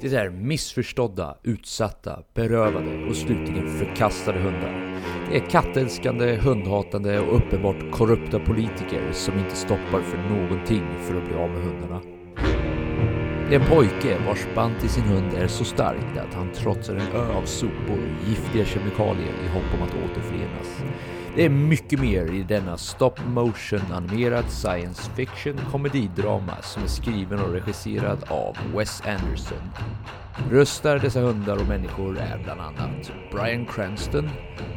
Det är missförstådda, utsatta, berövade och slutligen förkastade hundar. Det är kattälskande, hundhatande och uppenbart korrupta politiker som inte stoppar för någonting för att bli av med hundarna. Det är en pojke vars band till sin hund är så starkt att han trotsar en ö av sopor och giftiga kemikalier i hopp om att återförenas. Det är mycket mer i denna stop motion animerad science fiction komedidrama som är skriven och regisserad av Wes Anderson. Röstar dessa hundar och människor är bland annat Brian Cranston,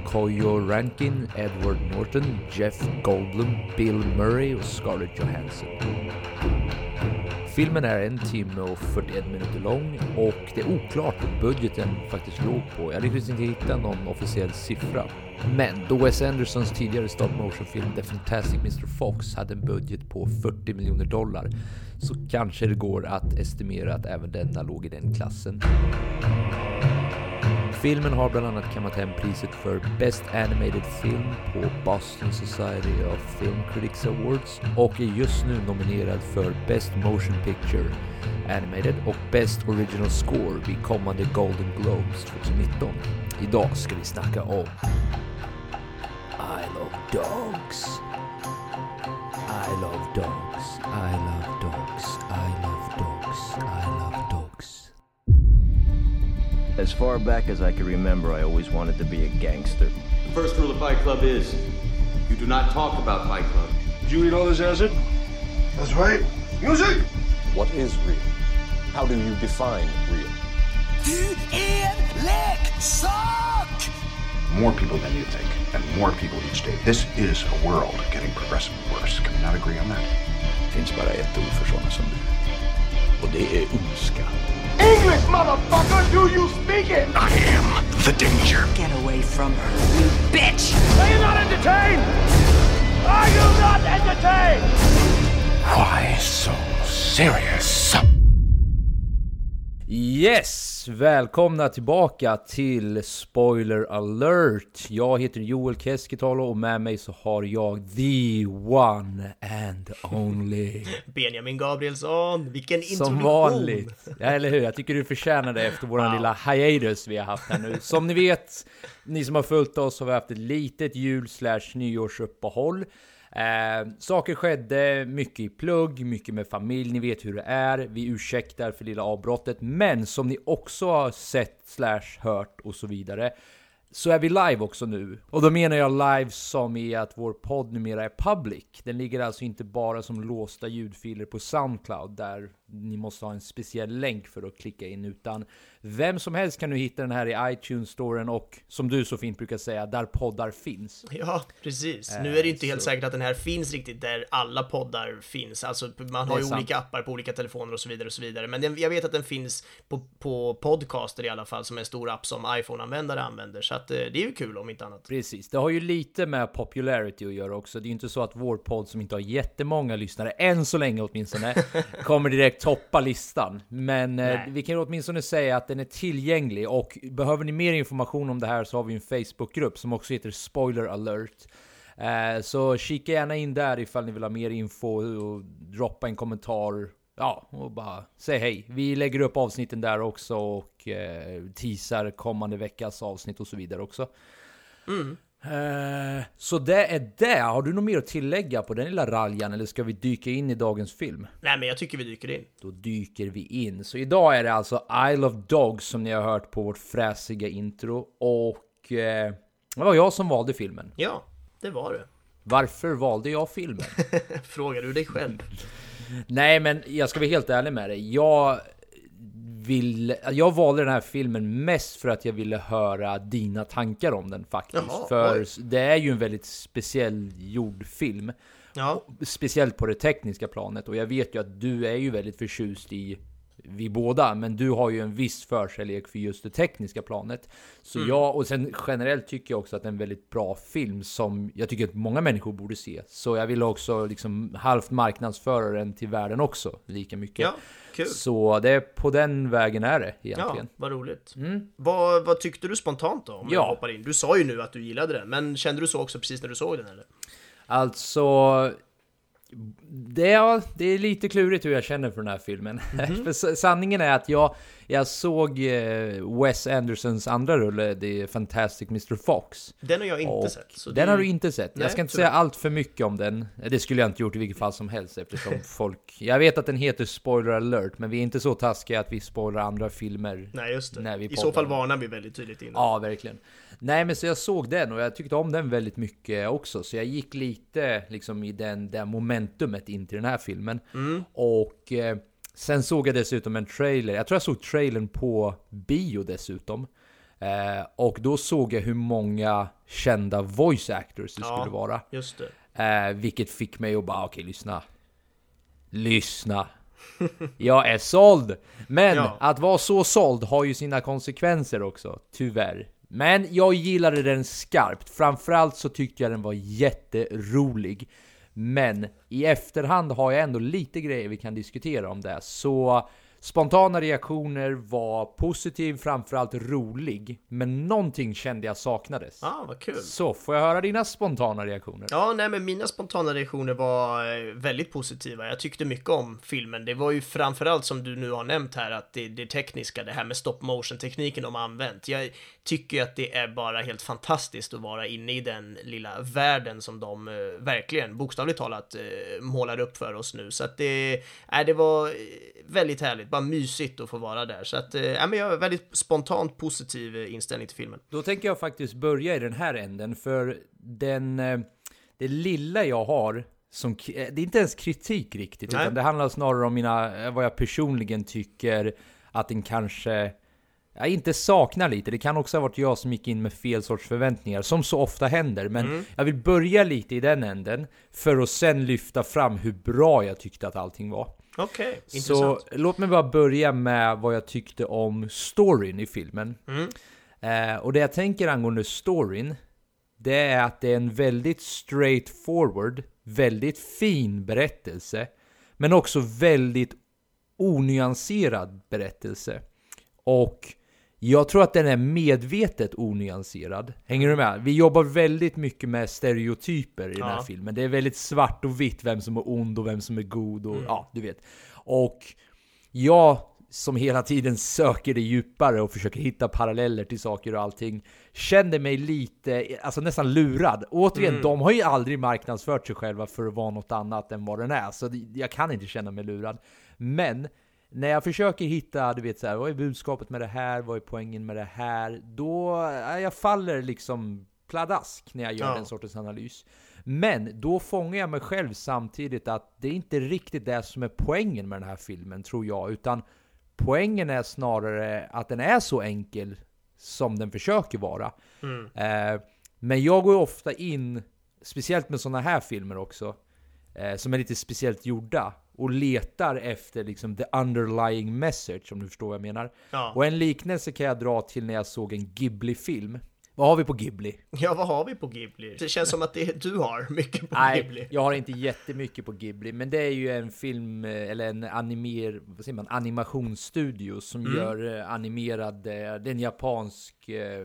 Koyo Rankin, Edward Norton, Jeff Goldblum, Bill Murray och Scarlett Johansson. Filmen är en timme och 41 minuter lång och det är oklart vad budgeten faktiskt låg på. Jag lyckades inte hitta någon officiell siffra. Men då Wes Andersons tidigare stop motion film The Fantastic Mr Fox hade en budget på 40 miljoner dollar så kanske det går att estimera att även denna låg i den klassen. Filmen har bland annat kammat hem priset för Best Animated Film på Boston Society of Film Critics Awards och är just nu nominerad för Best Motion Picture Animated och Best Original Score vid kommande Golden Globes 2019. Idag ska vi snacka om I love dogs. I love dogs. I love dogs. I love dogs. I love dogs. As far back as I can remember, I always wanted to be a gangster. The first rule of Fight Club is you do not talk about Fight Club. Did you eat all this acid? That's right. Music! What is real? How do you define real? Du är en leksak! More people than you think, and more people each day. This is a world getting progressively worse. Can we not agree on that? Det finns bara ett ord för sådana som du. Och det är ondska. English, motherfucker! Do you speak it? I am the danger. Get away from her, you bitch! Are you not entertained? Are you not entertained? Why so serious? Yes! Välkomna tillbaka till Spoiler alert! Jag heter Joel Keskitalo och med mig så har jag the one and only. Benjamin Gabrielsson, vilken introduktion! Som vanligt. Ja, eller hur? Jag tycker du förtjänar det efter våran lilla hiatus vi har haft här nu. Som ni vet, ni som har följt oss har vi haft ett litet jul slash nyårsuppehåll. Eh, saker skedde, mycket i plugg, mycket med familj, ni vet hur det är. Vi ursäktar för lilla avbrottet, men som ni också har sett slash hört och så vidare så är vi live också nu. Och då menar jag live som i att vår podd numera är public. Den ligger alltså inte bara som låsta ljudfiler på Soundcloud där ni måste ha en speciell länk för att klicka in, utan vem som helst kan nu hitta den här i iTunes-storen och som du så fint brukar säga, där poddar finns. Ja, precis. Eh, nu är det ju inte helt så- säkert att den här finns riktigt där alla poddar finns. Alltså, man har ju sant. olika appar på olika telefoner och så vidare och så vidare. Men den, jag vet att den finns på, på Podcaster i alla fall, som är en stor app som iPhone-användare använder. Så att eh, det är ju kul om inte annat. Precis, det har ju lite med popularity att göra också. Det är ju inte så att vår podd som inte har jättemånga lyssnare, än så länge åtminstone, kommer direkt toppa listan. Men eh, Nej. vi kan åtminstone säga att den är tillgänglig och behöver ni mer information om det här så har vi en Facebookgrupp som också heter Spoiler alert. Eh, så kika gärna in där ifall ni vill ha mer info och droppa en kommentar. Ja, och bara säg hej. Vi lägger upp avsnitten där också och eh, teasar kommande veckas avsnitt och så vidare också. Eh, så det är det. Har du något mer att tillägga på den lilla raljan eller ska vi dyka in i dagens film? Nej, men jag tycker vi dyker in. Då dyker vi in. Så idag är det alltså I Love Dogs som ni har hört på vårt fräsiga intro och eh, det var jag som valde filmen. Ja, det var det. Varför valde jag filmen? Frågar du dig själv? Nej, men jag ska vara helt ärlig med dig. Jag vill, jag valde den här filmen mest för att jag ville höra dina tankar om den faktiskt. Jaha, för oj. det är ju en väldigt speciell gjord film. Ja, Speciellt på det tekniska planet. Och jag vet ju att du är ju väldigt förtjust i vi båda, men du har ju en viss förkärlek för just det tekniska planet. Så jag, och sen generellt tycker jag också att det är en väldigt bra film som jag tycker att många människor borde se. Så jag vill också liksom halvt marknadsföra den till världen också, lika mycket. ja, kul. Så det är på den vägen är det Ja, egentligen. vad roligt. Vad, vad tyckte du spontant då? Om Ja. jag hoppar in? Du sa ju nu att du gillade den, men kände du så också precis när du såg den eller? Alltså... Det är, det är lite klurigt hur jag känner för den här filmen. för s- sanningen är att jag, jag såg eh, Wes Andersons andra rulle, The Fantastic Mr. Fox. Den har jag inte Och sett. den det- har du inte sett. Nej, jag ska inte säga allt för mycket om den. Det skulle jag inte gjort i vilket fall som helst eftersom folk... Jag vet att den heter Spoiler alert, men vi är inte så taskiga att vi spoilar andra filmer. Nej, just det. när vi I så fall varnar vi väldigt tydligt innan. Ja, verkligen. Nej, men så jag såg den och jag tyckte om den väldigt mycket också. Så jag gick lite liksom i den, det momentumet in till den här filmen. Och eh, sen såg jag dessutom en trailer. Jag tror jag såg trailern på bio dessutom. Eh, och då såg jag hur många kända voice actors det Ja. skulle vara. Just det. Eh, vilket fick mig att bara, okej, lyssna. Lyssna. Jag är såld! Men Ja. att vara så såld har ju sina konsekvenser också, tyvärr. Men jag gillade den skarpt. Framförallt så tyckte jag den var jätterolig. Men i efterhand har jag ändå lite grejer vi kan diskutera om det. Så spontana reaktioner var positiv, framförallt rolig. Men någonting kände jag saknades. Ah, vad kul. Så, får jag höra dina spontana reaktioner? Ja, nej men mina spontana reaktioner var eh, väldigt positiva. Jag tyckte mycket om filmen. Det var ju framförallt som du nu har nämnt här att det, det tekniska, det här med stop motion tekniken de har använt. Jag tycker att det är bara helt fantastiskt att vara inne i den lilla världen som de eh, verkligen bokstavligt talat eh, målar upp för oss nu. Så att det, nej, det var eh, väldigt härligt, bara mysigt att få vara där. Så att, nej, men jag har väldigt spontant positiv inställning till filmen. Då tänker jag faktiskt börja i den här änden, för den, det lilla jag har, som, det är inte ens kritik riktigt, Nej. utan det handlar snarare om mina, vad jag personligen tycker att den kanske, jag inte saknar lite. Det kan också ha varit jag som gick in med fel sorts förväntningar, som så ofta händer. Men Mm. jag vill börja lite i den änden, för att sen lyfta fram hur bra jag tyckte att allting var. Okej, Så intressant. låt mig bara börja med vad jag tyckte om storyn i filmen. Mm. Eh, och det jag tänker angående storyn, det är att det är en väldigt straightforward, väldigt fin berättelse, men också väldigt onyanserad berättelse. Och jag tror att den är medvetet onyanserad. Hänger du med? Vi jobbar väldigt mycket med stereotyper i den här filmen. Det är väldigt svart och vitt vem som är ond och vem som är god och ja, du vet. Och jag som hela tiden söker det djupare och försöker hitta paralleller till saker och allting kände mig lite, alltså nästan lurad. Återigen, de har ju aldrig marknadsfört sig själva för att vara något annat än vad den är, så jag kan inte känna mig lurad. Men när jag försöker hitta, du vet så här, vad är budskapet med det här, vad är poängen med det här? Då, ja, jag faller liksom pladask när jag gör Ja. den sortens analys. Men då fångar jag mig själv samtidigt att det är inte riktigt det som är poängen med den här filmen, tror jag. Utan poängen är snarare att den är så enkel som den försöker vara. Eh, men jag går ju ofta in, speciellt med sådana här filmer också, eh, som är lite speciellt gjorda, och letar efter liksom the underlying message, om du förstår vad jag menar. Ja. Och en liknelse kan jag dra till när jag såg en Ghibli-film. Vad har vi på Ghibli? Ja, vad har vi på Ghibli? Det känns som att det du har mycket på Nej, Ghibli. jag har inte jättemycket på Ghibli, men det är ju en film, eh, eller en animer, vad säger man, animationsstudio som Mm. gör eh, animerad, eh, det är en japansk,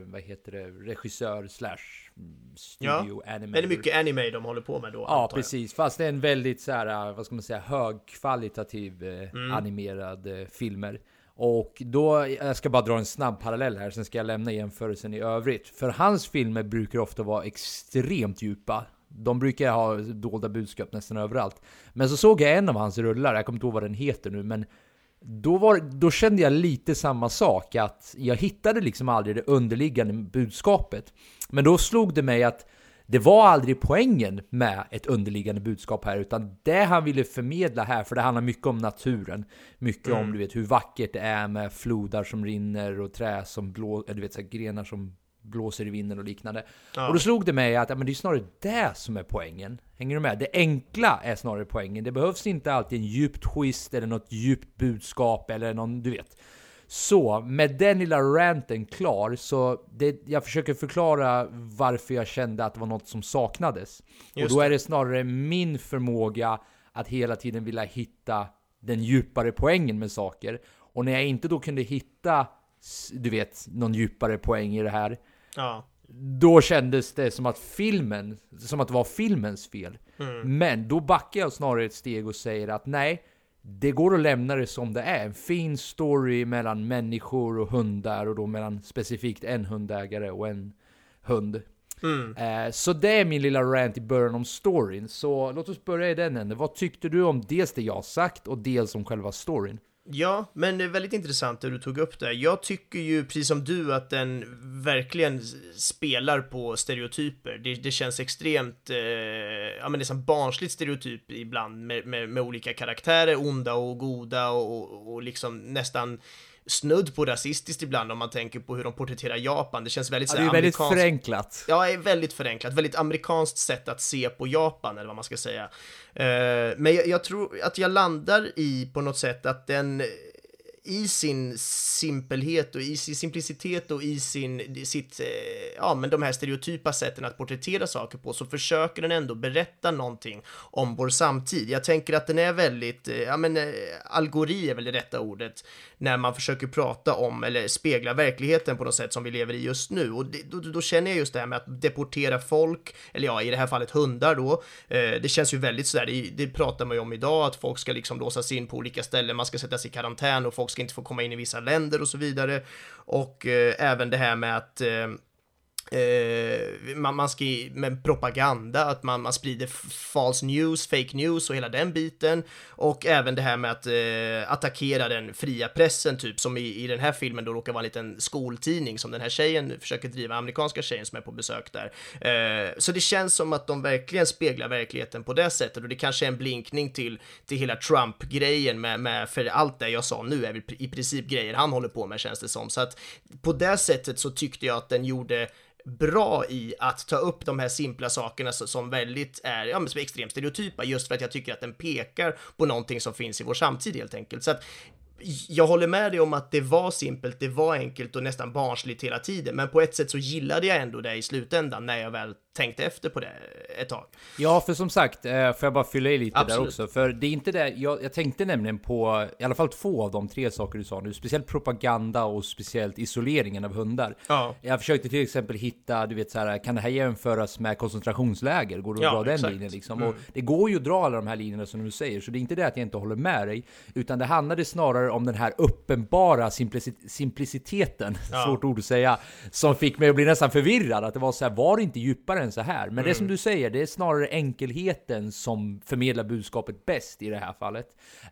vad heter det, regissör slash mm, Ja, studio animator. det är mycket anime de håller på med då, Ja, precis. Fast det är en väldigt så här, vad ska man säga, högkvalitativ Mm. animerad filmer. Och då, jag ska bara dra en snabb parallell här, sen ska jag lämna jämförelsen i övrigt. För hans filmer brukar ofta vara extremt djupa. De brukar ha dolda budskap nästan överallt. Men så såg jag en av hans rullar, jag kommer inte ihåg vad den heter nu, men då, var, då kände jag lite samma sak, att jag hittade liksom aldrig det underliggande budskapet. Men då slog det mig att det var aldrig poängen med ett underliggande budskap här, utan det han ville förmedla här, för det handlar mycket om naturen, mycket om du vet hur vackert det är med flodar som rinner och trä som blåser, du vet så här, grenar som blåser i vinden och liknande. Och då slog det mig att ja, men det är snarare det som är poängen. Hänger du med? Det enkla är snarare poängen. Det behövs inte alltid en djup twist eller något djupt budskap eller någon, du vet. Så, med den lilla ranten klar, så det, jag försöker förklara varför jag kände att det var något som saknades. Just och då är det snarare min förmåga att hela tiden vilja hitta den djupare poängen med saker. Och när jag inte då kunde hitta, du vet, någon djupare poäng i det här, Ja. då kändes det som att filmen, som att det var filmens fel. Mm. Men då backar jag snarare ett steg och säger att nej, det går att lämna det som det är. En fin story mellan människor och hundar och då mellan specifikt en hundägare och en hund. Mm. Eh, så det är min lilla rant i början om storyn. Så låt oss börja i den änden. Vad tyckte du om dels det jag sagt och dels om själva storyn? Ja, men det är väldigt intressant det du tog upp där. Jag tycker ju, precis som du, att den verkligen spelar på stereotyper. Det, det känns extremt, eh, ja men nästan barnsligt stereotyp ibland med, med, med olika karaktärer, onda och goda och, och, och liksom nästan snudd på rasistiskt ibland om man tänker på hur de porträtterar Japan. Det känns väldigt ja, Det är väldigt förenklat. Ja, är väldigt förenklat. Väldigt amerikanskt sätt att se på Japan, eller vad man ska säga. Uh, men jag, jag, tror att jag landar i på något sätt att den i sin simpelhet och i sin simplicitet och i sin, sitt, eh, ja men de här stereotypa sätten att porträttera saker på så försöker den ändå berätta någonting om vår samtid. Jag tänker att den är väldigt, eh, ja men eh, algori är väl det rätta ordet, när man försöker prata om eller spegla verkligheten på något sätt som vi lever i just nu. Och det, då, då, känner jag just det här med att deportera folk, eller ja, i det här fallet hundar då. det känns ju väldigt sådär, det, det pratar man ju om idag, att folk ska liksom låsas in på olika ställen, man ska sättas i karantän och folk ska inte få komma in i vissa länder och så vidare. Och eh, även det här med att eh, eh, man, man ska med propaganda, att man, man sprider false news, fake news och hela den biten. Och även det här med att eh, attackera den fria pressen, typ som i, i den här filmen då råkar vara en liten skoltidning som den här tjejen försöker driva, amerikanska tjejen som är på besök där. Eh, så det känns som att de verkligen speglar verkligheten på det sättet och det kanske är en blinkning till, till hela Trump-grejen med, med, för allt det jag sa nu är väl i princip grejer han håller på med känns det som. Så att på det sättet så tyckte jag att den gjorde bra i att ta upp de här simpla sakerna som väldigt är, ja men som är extremt stereotypa just för att jag tycker att den pekar på någonting som finns i vår samtid helt enkelt. Så att jag håller med dig om att det var simpelt, det var enkelt och nästan barnsligt hela tiden, men på ett sätt så gillade jag ändå det i slutändan när jag väl tänkte efter på det ett tag. Ja, för som sagt, eh, får jag bara fylla i lite Absolut. där också, för det är inte det, jag, jag, tänkte nämligen på i alla fall två av de tre saker du sa nu, speciellt propaganda och speciellt isoleringen av hundar. Ja. Jag försökte till exempel hitta, du vet så här, kan det här jämföras med koncentrationsläger? Går det att ja, dra exakt. den linjen liksom? Mm. Och det går ju att dra alla de här linjerna som du säger, så det är inte det att jag inte håller med dig, utan det handlade snarare om den här uppenbara simplici simpliciteten, ja. svårt ord att säga, som fick mig att bli nästan förvirrad. Att det var så här, var det inte djupare än så här? Men mm. det som du säger, det är snarare enkelheten som förmedlar budskapet bäst i det här fallet.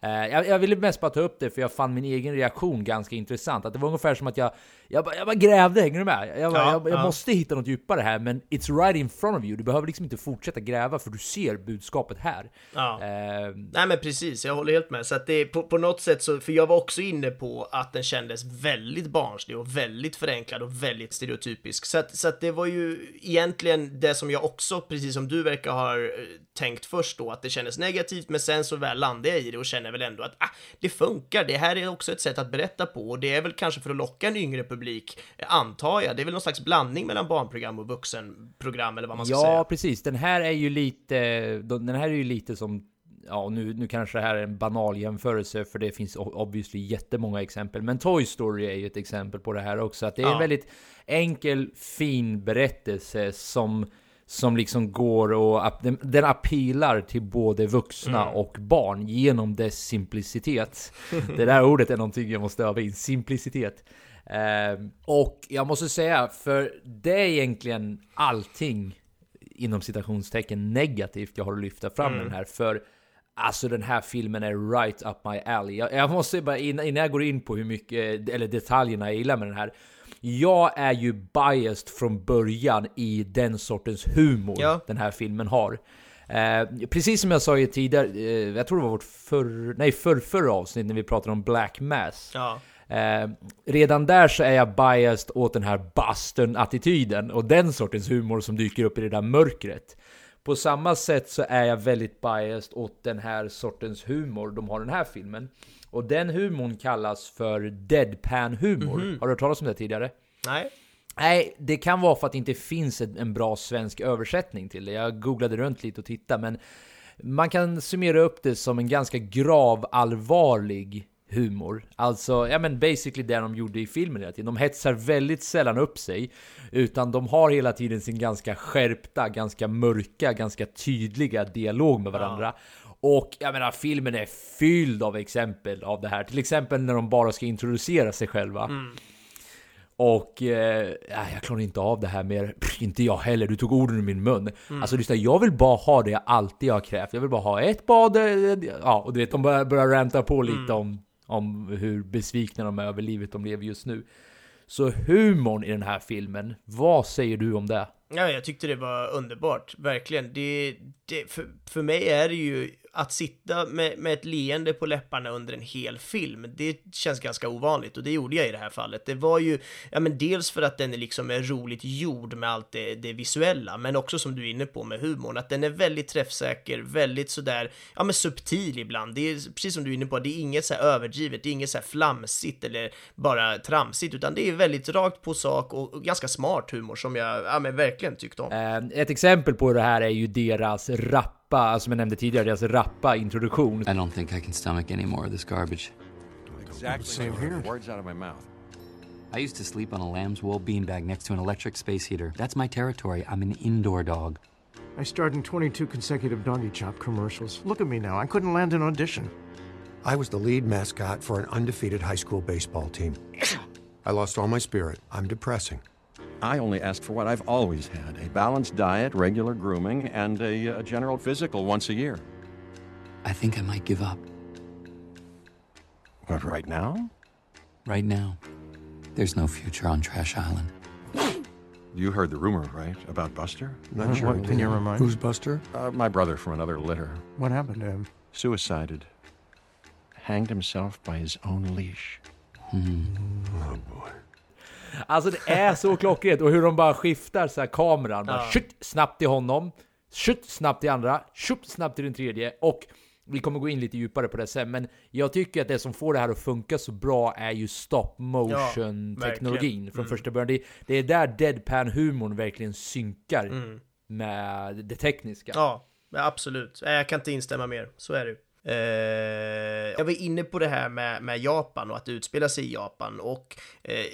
Uh, jag, jag ville mest bara ta upp det för jag fann min egen reaktion ganska intressant. Att det var ungefär som att jag, jag, bara, jag bara grävde, hänger du med? Jag, bara, ja, jag, jag ja. måste hitta något djupare här, men it's right in front of you. Du behöver liksom inte fortsätta gräva för du ser budskapet här. Ja. Uh, Nej men precis, jag håller helt med. Så att det på, på något sätt så, för jag var också inne på att den kändes väldigt barnslig och väldigt förenklad och väldigt stereotypisk. Så att, så att det var ju egentligen det som jag också, precis som du verkar ha eh, tänkt först då, att det kändes negativt, men sen så väl landade jag i det och känner väl ändå att ah, det funkar. Det här är också ett sätt att berätta på och det är väl kanske för att locka en yngre publik, antar jag. Det är väl någon slags blandning mellan barnprogram och vuxenprogram eller vad man ska ja, säga. Ja, precis. Den här är ju lite, den här är ju lite som ja, nu, nu kanske det här är en banal jämförelse för det finns obviously jättemånga exempel. Men Toy Story är ju ett exempel på det här också. Att det är ja. en väldigt enkel, fin berättelse som som liksom går och den, den appealar till både vuxna mm. och barn genom dess simplicitet. det där ordet är någonting jag måste öva in, simplicitet. Uh, och jag måste säga, för det är egentligen allting inom citationstecken negativt jag har att lyfta fram mm. den här. För Alltså den här filmen är right up my alley. Jag, jag måste bara innan, innan jag går in på hur mycket, eller detaljerna jag gillar med den här. Jag är ju biased från början i den sortens humor ja. den här filmen har. Eh, precis som jag sa i tidigare, eh, jag tror det var vårt förr, nej, förr, förra avsnitt när vi pratade om Black Mass. Ja. Eh, redan där så är jag biased åt den här bastön-attityden och den sortens humor som dyker upp i det där mörkret. På samma sätt så är jag väldigt biased åt den här sortens humor de har i den här filmen. Och den humorn kallas för deadpan-humor. Mm -hmm. Har du hört talas om det tidigare? Nej. Nej, det kan vara för att det inte finns en bra svensk översättning till det. Jag googlade runt lite och tittade, men man kan summera upp det som en ganska grav allvarlig humor. Alltså, ja men basically det de gjorde i filmen hela tiden. De hetsar väldigt sällan upp sig, utan de har hela tiden sin ganska skärpta, ganska mörka, ganska tydliga dialog med varandra. Och jag menar, filmen är fylld av exempel av det här. Till exempel när de bara ska introducera sig själva. Och eh, ja, jag klarar inte av det här mer. Pff, inte jag heller, du tog orden ur min mun. Alltså lyssna, jag vill bara ha det jag alltid har krävt. Jag vill bara ha ett bad. eh, Ja, och du vet, de börjar, börjar ranta på lite om, om hur besvikna de är över livet de lever just nu. Så humorn i den här filmen, vad säger du om det? Ja, jag tyckte det var underbart, verkligen. Det, det, för, för mig är det ju att sitta med, med ett leende på läpparna under en hel film, det känns ganska ovanligt och det gjorde jag i det här fallet. Det var ju, ja men dels för att den är liksom är roligt gjord med allt det, det visuella, men också som du är inne på med humorn, att den är väldigt träffsäker, väldigt sådär, ja men subtil ibland. Det är precis som du är inne på, det är inget så här överdrivet, det är inget så här flamsigt eller bara tramsigt, utan det är väldigt rakt på sak och, och ganska smart humor som jag, ja men verkligen tyckte om. Eh, ett exempel på det här är ju deras rappa, som jag nämnde tidigare, deras rappa introduktion. I don't think I can stomach any more of this garbage. Exactly. Words out of my mouth. I used to sleep on a lamb's wool beanbag next to an electric space heater. That's my territory. I'm an indoor dog. I starred in 22 consecutive Doggy Chop commercials. Look at me now. I couldn't land an audition. I was the lead mascot for an undefeated high school baseball team. I lost all my spirit. I'm depressing. I only ask for what I've always had a balanced diet, regular grooming, and a, a general physical once a year. I think I might give up. But right now? Right now, there's no future on Trash Island. You heard the rumor, right? About Buster? Not Uh, sure. what, can you remind Who's Buster? Uh, my brother from another litter. What happened to him? Suicided. Hanged himself by his own leash. Alltså det är så klockrent och hur de bara skiftar så här kameran. Bara, Ja. shit, snabbt till honom, shit, snabbt till andra, shit, snabbt till den tredje. Och vi kommer gå in lite djupare på det sen, men jag tycker att det som får det här att funka så bra är ju stop motion Ja, teknologin verkligen. från Mm. första början. Det, det är där deadpan-humorn verkligen synkar Mm. med det tekniska. Ja, absolut. Jag kan inte instämma mer. Så är det. Eh, jag var inne på det här med, med Japan och att det utspelar sig i Japan och eh,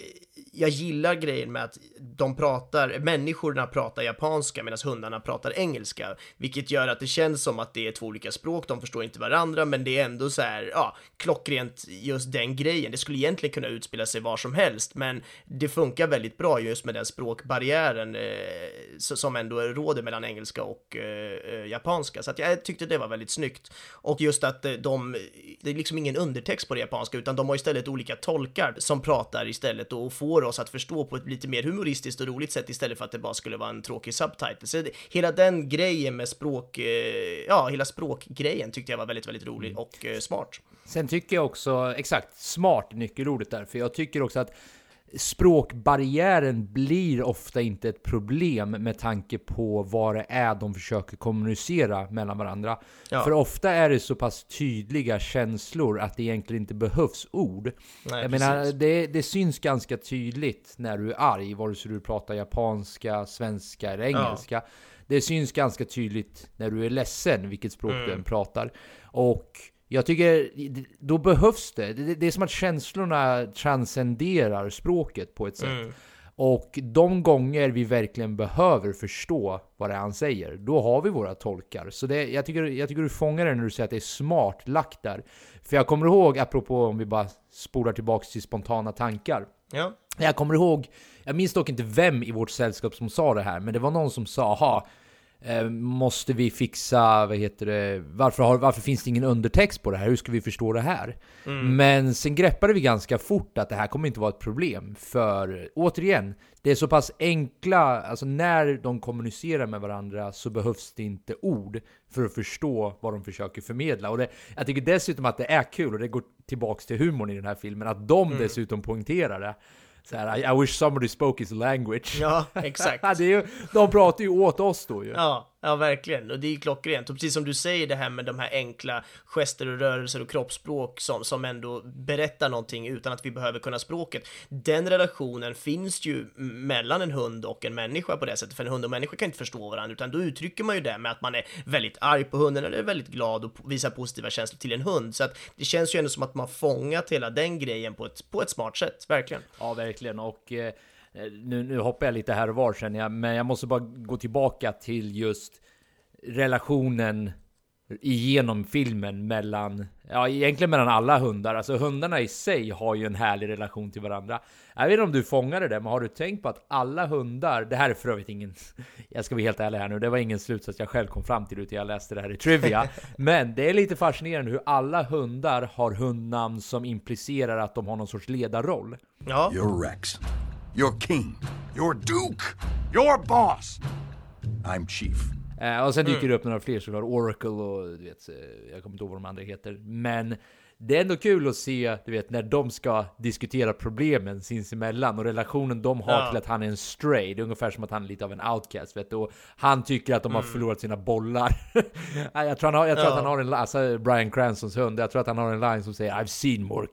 jag gillar grejen med att de pratar, människorna pratar japanska medan hundarna pratar engelska, vilket gör att det känns som att det är två olika språk, de förstår inte varandra, men det är ändå så här, ja, klockrent just den grejen. Det skulle egentligen kunna utspela sig var som helst, men det funkar väldigt bra just med den språkbarriären eh, som ändå råder mellan engelska och eh, eh, japanska, så att jag tyckte det var väldigt snyggt. Och just att eh, de, det är liksom ingen undertext på det japanska, utan de har istället olika tolkar som pratar istället och får oss att förstå på ett lite mer humoristiskt och roligt sätt istället för att det bara skulle vara en tråkig subtitle. Så det, hela den grejen med språk, eh, ja, hela språkgrejen tyckte jag var väldigt, väldigt rolig och eh, smart. Sen tycker jag också, exakt, smart nyckelordet där, för jag tycker också att språkbarriären blir ofta inte ett problem med tanke på vad det är de försöker kommunicera mellan varandra. Ja. För ofta är det så pass tydliga känslor att det egentligen inte behövs ord. Nej, jag menar, det, det syns ganska tydligt när du är arg, vare sig du pratar japanska, svenska eller engelska. Det syns ganska tydligt när du är ledsen, vilket språk du Mm. än pratar. Och jag tycker, då behövs det. Det, är som att känslorna transcenderar språket på ett sätt. Mm. Och de gånger vi verkligen behöver förstå vad det är han säger, då har vi våra tolkar. Så det, jag, tycker, jag tycker du fångar det när du säger att det är smart lagt där. För jag kommer ihåg, apropå om vi bara spolar tillbaks till spontana tankar. Ja. Jag kommer ihåg, jag minns dock inte vem i vårt sällskap som sa det här, men det var någon som sa, aha, måste vi fixa, vad heter det, varför, har, varför finns det ingen undertext på det här? Hur ska vi förstå det här? Mm. Men sen greppade vi ganska fort att det här kommer inte vara ett problem, för återigen, det är så pass enkla, alltså när de kommunicerar med varandra så behövs det inte ord för att förstå vad de försöker förmedla. Och det, jag tycker dessutom att det är kul, och det går tillbaks till humorn i den här filmen, att de Mm. dessutom poängterar det. Så här, I, I wish somebody spoke his language. Ja, exakt. det är ju, de pratar ju åt oss då ju. Ja, ja, verkligen. Och det är ju klockrent. Och precis som du säger det här med de här enkla gester och rörelser och kroppsspråk som, som ändå berättar någonting utan att vi behöver kunna språket. Den relationen finns ju mellan en hund och en människa på det sättet, för en hund och människa kan inte förstå varandra, utan då uttrycker man ju det med att man är väldigt arg på hunden eller är väldigt glad och visar positiva känslor till en hund. Så att det känns ju ändå som att man fångat hela den grejen på ett, på ett smart sätt, verkligen. Ja, verkligen. Och eh, nu, nu hoppar jag lite här och var känner jag, men jag måste bara gå tillbaka till just relationen igenom filmen mellan, ja egentligen mellan alla hundar. Alltså hundarna i sig har ju en härlig relation till varandra. Jag vet inte om du fångade det, men har du tänkt på att alla hundar, det här är för övrigt ingen, jag ska vara helt ärlig här nu, det var ingen slutsats jag själv kom fram till utan jag läste det här i Trivia. men det är lite fascinerande hur alla hundar har hundnamn som implicerar att de har någon sorts ledarroll. Ja. You're Rex. You're King. You're Duke. You're Boss. I'm Chief. Eh, och sen dyker mm. det upp några fler såklart, Oracle och du vet, eh, jag kommer inte ihåg vad de andra heter. Men det är ändå kul att se, du vet, när de ska diskutera problemen sinsemellan och relationen de har ja. till att han är en stray. Det är ungefär som att han är lite av en outcast, vet du. Och han tycker att de har mm. förlorat sina bollar. jag tror, han har, jag tror ja. att han har en, alltså Brian Cranstons hund, jag tror att han har en line som säger I've seen more,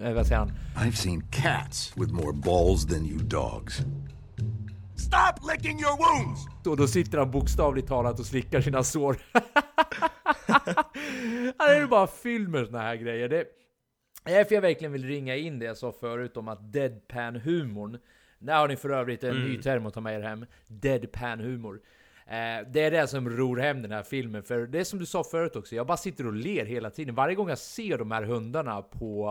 eh, vad säger han? I've seen cats with more balls than you dogs. Stop licking your wounds! Och då sitter han bokstavligt talat och slickar sina sår. han är bara fylld med såna här grejer. Det är därför jag verkligen vill ringa in det jag sa förut om att deadpan-humorn. Där har ni för övrigt en mm. ny term att ta med er hem. Deadpan-humor. Eh, det är det som ror hem den här filmen, för det är som du sa förut också, jag bara sitter och ler hela tiden. Varje gång jag ser de här hundarna på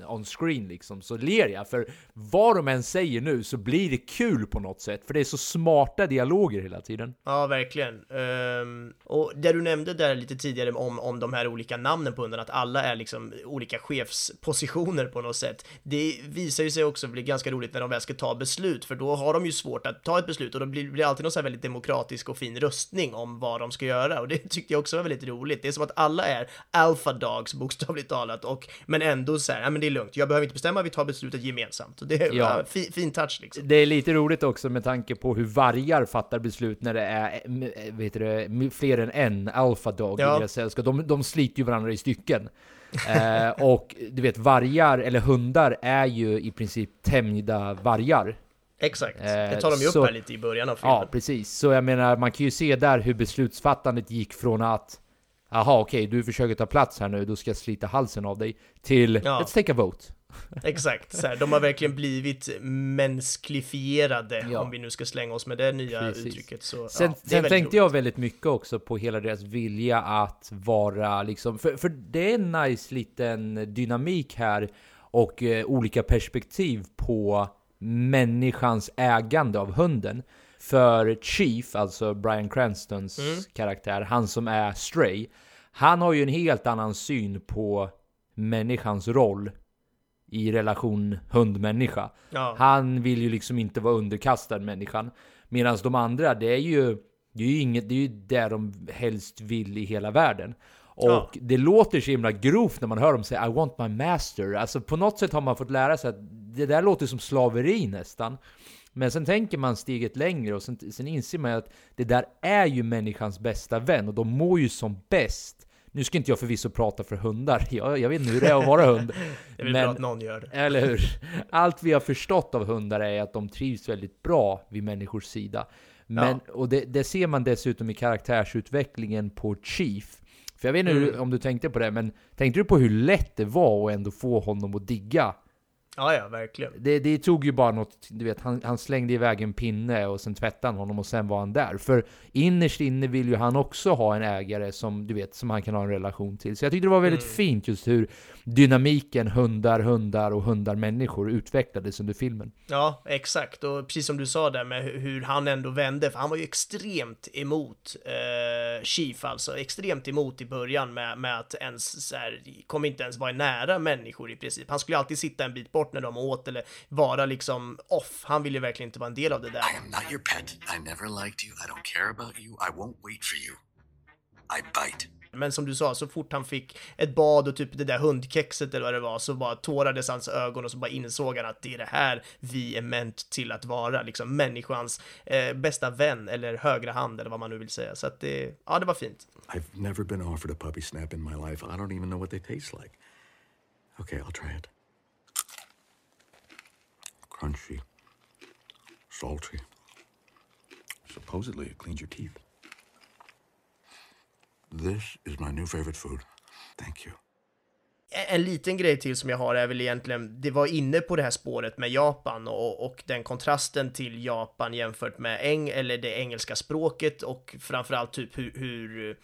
uh, on screen liksom, så ler jag. För vad de än säger nu så blir det kul på något sätt, för det är så smarta dialoger hela tiden. Ja, verkligen. Um, och det du nämnde där lite tidigare om, om de här olika namnen på hundarna, att alla är liksom olika chefspositioner på något sätt. Det visar ju sig också bli ganska roligt när de väl ska ta beslut, för då har de ju svårt att ta ett beslut och då blir det alltid något så här väldigt demokratiskt och fin röstning om vad de ska göra och det tyckte jag också var väldigt roligt. Det är som att alla är alpha dogs bokstavligt talat och men ändå så här, ja men det är lugnt, jag behöver inte bestämma, vi tar beslutet gemensamt. Och det är ja. fin, fin touch liksom. Det är lite roligt också med tanke på hur vargar fattar beslut när det är vet du, fler än en alpha dog ja. i deras sällskap. De, de sliter ju varandra i stycken. eh, och du vet, vargar, eller hundar, är ju i princip tämjda vargar. Exakt, det tar de ju upp här lite i början av filmen. Ja, precis. Så jag menar, man kan ju se där hur beslutsfattandet gick från att Jaha, okej, okay, du försöker ta plats här nu, då ska jag slita halsen av dig. Till ja. Let's take a vote. Exakt, så här, de har verkligen blivit mänskligfierade, ja. om vi nu ska slänga oss med det nya Precis. uttrycket. Så, sen ja, sen tänkte roligt. jag väldigt mycket också på hela deras vilja att vara liksom, för, för det är en nice liten dynamik här och eh, olika perspektiv på människans ägande av hunden. För Chief, alltså Brian Cranstons mm. karaktär, han som är Stray, han har ju en helt annan syn på människans roll i relation hund-människa. Ja. Han vill ju liksom inte vara underkastad människan. Medan de andra, det är ju det är ju inget, det är ju det de helst vill i hela världen. Och ja. det låter så himla grovt när man hör dem säga I want my master. Alltså på något sätt har man fått lära sig att det där låter som slaveri nästan. Men sen tänker man steget längre och sen, sen inser man att det där är ju människans bästa vän och de mår ju som bäst. Nu ska inte jag förvisso prata för hundar, jag, jag vet inte hur det är att vara hund. det är väl bra att någon gör det. Eller hur? Allt vi har förstått av hundar är att de trivs väldigt bra vid människors sida. Men, ja. Och det, det, ser man dessutom i karaktärsutvecklingen på Chief. För jag vet inte mm. om du tänkte på det, men tänkte du på hur lätt det var att ändå få honom att digga Ja, ja, verkligen. Det, det tog ju bara något, du vet, han, han slängde iväg en pinne och sen tvättade han honom och sen var han där. För innerst inne vill ju han också ha en ägare som, du vet, som han kan ha en relation till. Så jag tyckte det var väldigt mm. fint just hur dynamiken hundar, hundar och hundar-människor utvecklades under filmen. Ja, exakt. Och precis som du sa där med hur han ändå vände, för han var ju extremt emot eh, Chief alltså, extremt emot i början med, med att ens så här, kom inte ens vara nära människor i princip. Han skulle alltid sitta en bit bort när de åt eller vara liksom off. Han ville verkligen inte vara en del av det där. I am not your pet. I never liked you. I don't care about you. I won't wait for you. I bite. Men som du sa, så fort han fick ett bad och typ det där hundkexet eller vad det var, så bara tårades hans ögon och så bara insåg han att det är det här vi är ment till att vara, liksom människans eh, bästa vän eller högra hand eller vad man nu vill säga. Så att det, ja, det var fint. I've never been offered a puppy snap in my life. I don't even know what they taste like. Okay, I'll try it. Crunchy. Salty. Supposedly it cleans your teeth. This is my new favorite food. Thank you. En liten grej till som jag har är väl egentligen, det var inne på det här spåret med Japan och, och den kontrasten till Japan jämfört med eng eller det engelska språket och framförallt typ hur, hur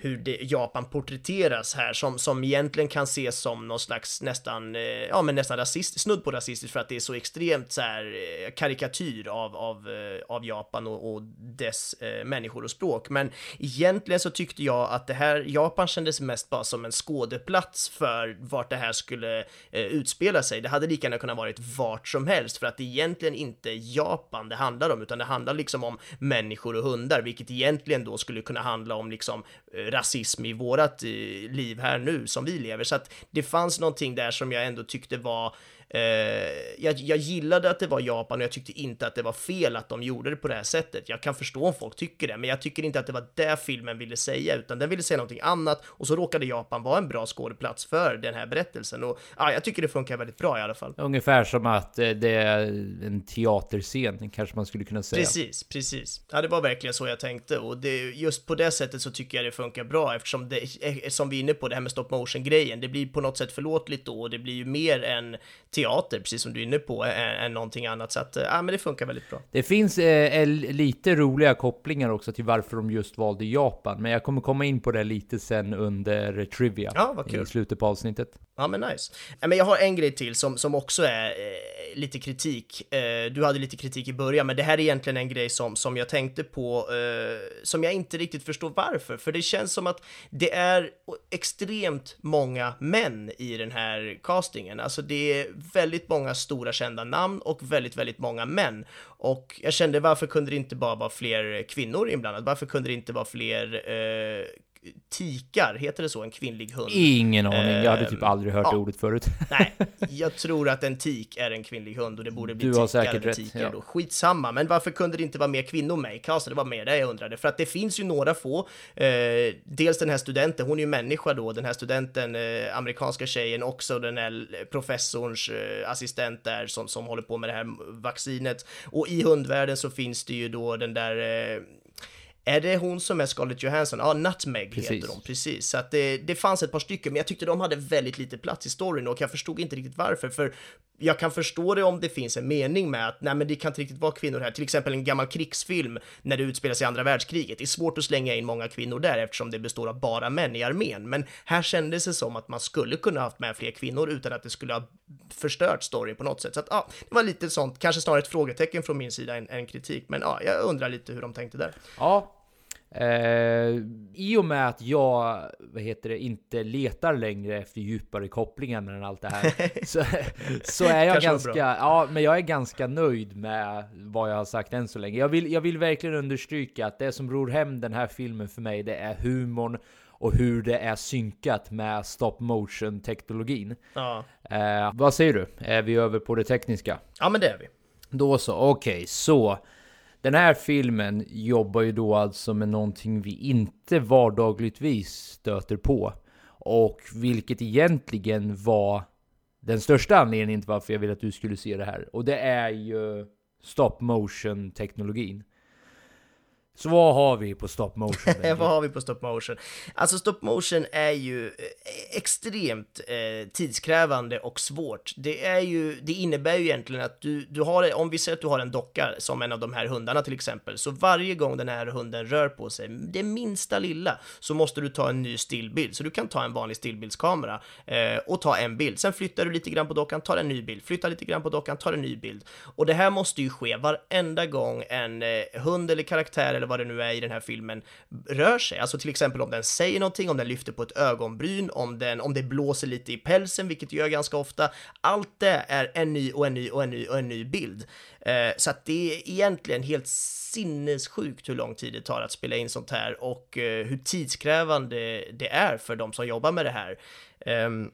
hur det, Japan porträtteras här som, som egentligen kan ses som någon slags nästan, eh, ja men nästan rasist, snudd på rasistiskt för att det är så extremt så här eh, karikatyr av, av, eh, av Japan och, och dess eh, människor och språk. Men egentligen så tyckte jag att det här, Japan kändes mest bara som en skådeplats för vart det här skulle eh, utspela sig. Det hade lika gärna kunnat varit vart som helst för att det är egentligen inte Japan det handlar om, utan det handlar liksom om människor och hundar, vilket egentligen då skulle kunna handla om liksom eh, rasism i vårat eh, liv här nu som vi lever. Så att det fanns någonting där som jag ändå tyckte var Eh, jag, jag gillade att det var Japan och jag tyckte inte att det var fel att de gjorde det på det här sättet. Jag kan förstå om folk tycker det, men jag tycker inte att det var det filmen ville säga, utan den ville säga någonting annat och så råkade Japan vara en bra skådeplats för den här berättelsen och ja, jag tycker det funkar väldigt bra i alla fall. Ungefär som att eh, det är en teaterscen, kanske man skulle kunna säga. Precis, precis. Ja, det var verkligen så jag tänkte och det, just på det sättet så tycker jag det funkar bra eftersom det, eh, som vi är inne på, det här med stop motion grejen, det blir på något sätt förlåtligt då och det blir ju mer en teater, precis som du är inne på, än, någonting annat. Så att, ja, men det funkar väldigt bra. Det finns eh, lite roliga kopplingar också till varför de just valde Japan, men jag kommer komma in på det lite sen under Trivia ja, vad kul. i slutet på avsnittet. Ja, men nice. Men jag har en grej till som, som också är eh, lite kritik. Eh, du hade lite kritik i början, men det här är egentligen en grej som, som jag tänkte på, som jag inte riktigt förstår varför, för det känns som att det är extremt många män i den här castingen. Alltså det är väldigt många stora kända namn och väldigt, väldigt många män. Och jag kände varför kunde det inte bara vara fler kvinnor inblandade? Varför kunde det inte vara fler eh, tikar, heter det så? En kvinnlig hund? Ingen aning, jag hade typ aldrig hört ja. ordet förut. Nej, jag tror att en tik är en kvinnlig hund och det borde bli du tikar har säkert eller tikar ja. då. Skitsamma, men varför kunde det inte vara mer kvinnor med i casten? Det var mer det jag undrade, för att det finns ju några få. Eh, dels den här studenten, hon är ju människa då, den här studenten, eh, amerikanska tjejen, också den här professorns eh, assistent där som, som håller på med det här vaccinet. Och i hundvärlden så finns det ju då den där är det hon som är Scarlett Johansson? Ja, Nutmeg precis. heter hon, precis. Så att det, det fanns ett par stycken, men jag tyckte de hade väldigt lite plats i storyn och jag förstod inte riktigt varför, för jag kan förstå det om det finns en mening med att nej, men det kan inte riktigt vara kvinnor här. Till exempel en gammal krigsfilm när det utspelar sig i andra världskriget. Det är svårt att slänga in många kvinnor där eftersom det består av bara män i armén, men här kändes det som att man skulle kunna haft med fler kvinnor utan att det skulle ha förstört storyn på något sätt. Så att ja, det var lite sånt, kanske snarare ett frågetecken från min sida än, än kritik, men ja, jag undrar lite hur de tänkte där. Ja, Eh, I och med att jag, vad heter det, inte letar längre efter djupare kopplingar mellan allt det här, så, så är jag ganska, ja, men jag är ganska nöjd med vad jag har sagt än så länge. Jag vill, jag vill verkligen understryka att det som ror hem den här filmen för mig, det är humorn och hur det är synkat med stop motion teknologin. Ja. Eh, vad säger du? Är vi över på det tekniska? Ja, men det är vi. Då så, okej, okay, så den här filmen jobbar ju då alltså med någonting vi inte vardagligtvis stöter på. Och vilket egentligen var den största anledningen till varför jag ville att du skulle se det här. Och det är ju stop motion teknologin. Så vad har vi på stop motion? vad har vi på stop motion? Alltså stop motion är ju eh, extremt eh, tidskrävande och svårt. Det är ju, det innebär ju egentligen att du, du har, om vi säger att du har en docka som en av de här hundarna till exempel, så varje gång den här hunden rör på sig, det minsta lilla, så måste du ta en ny stillbild. Så du kan ta en vanlig stillbildskamera eh, och ta en bild. Sen flyttar du lite grann på dockan, tar en ny bild, flyttar lite grann på dockan, tar en ny bild. Och det här måste ju ske varenda gång en eh, hund eller karaktär eller vad det nu är i den här filmen rör sig. Alltså till exempel om den säger någonting, om den lyfter på ett ögonbryn, om, den, om det blåser lite i pälsen, vilket det gör ganska ofta. Allt det är en ny och en ny och en ny och en ny bild. Eh, så att det är egentligen helt sinnessjukt hur lång tid det tar att spela in sånt här och eh, hur tidskrävande det är för de som jobbar med det här. Ehm,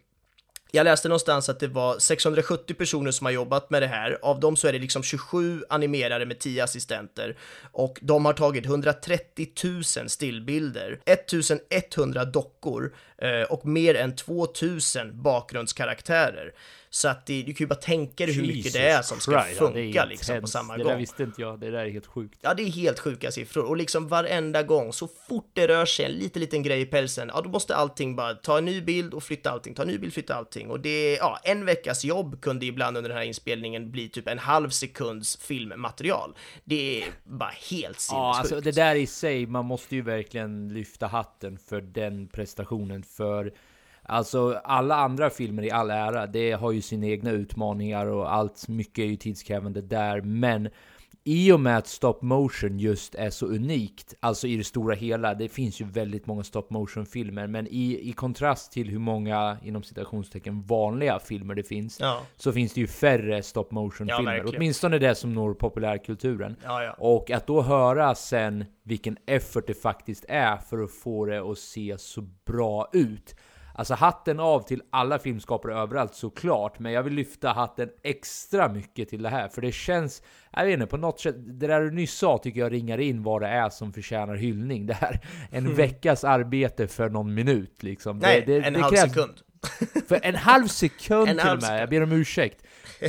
jag läste någonstans att det var 670 personer som har jobbat med det här. Av dem så är det liksom 27 animerare med 10 assistenter och de har tagit 130 000 stillbilder, 1100 dockor eh, och mer än 2000 bakgrundskaraktärer. Så att det, du kan ju bara tänka dig hur mycket det är som ska Christ, funka ja, liksom på samma gång. Det där visste inte jag, det där är helt sjukt. Ja, det är helt sjuka siffror och liksom varenda gång, så fort det rör sig en liten, liten grej i pälsen, ja, då måste allting bara ta en ny bild och flytta allting, ta en ny bild, flytta allting och det, ja, en veckas jobb kunde ibland under den här inspelningen bli typ en halv sekunds filmmaterial. Det är bara helt sinnessjukt. Ja, alltså det där i sig, man måste ju verkligen lyfta hatten för den prestationen, för Alltså alla andra filmer i all ära, det har ju sina egna utmaningar och allt mycket är ju tidskrävande där, men i och med att stop motion just är så unikt, alltså i det stora hela, det finns ju väldigt många stop motion filmer, men i, i kontrast till hur många inom citationstecken vanliga filmer det finns, ja. så finns det ju färre stop motion filmer, ja, åtminstone det som når populärkulturen. Ja. Och att då höra sen vilken effort det faktiskt är för att få det att se så bra ut. Alltså hatten av till alla filmskapare överallt såklart, men jag vill lyfta hatten extra mycket till det här, för det känns, jag vet inte, på något sätt, det där du nyss sa tycker jag ringar in vad det är som förtjänar hyllning. Det här, en mm. veckas arbete för någon minut liksom. Nej, det, det, en det halv krävs, sekund. För en halv sekund En till halv och med, jag ber om ursäkt.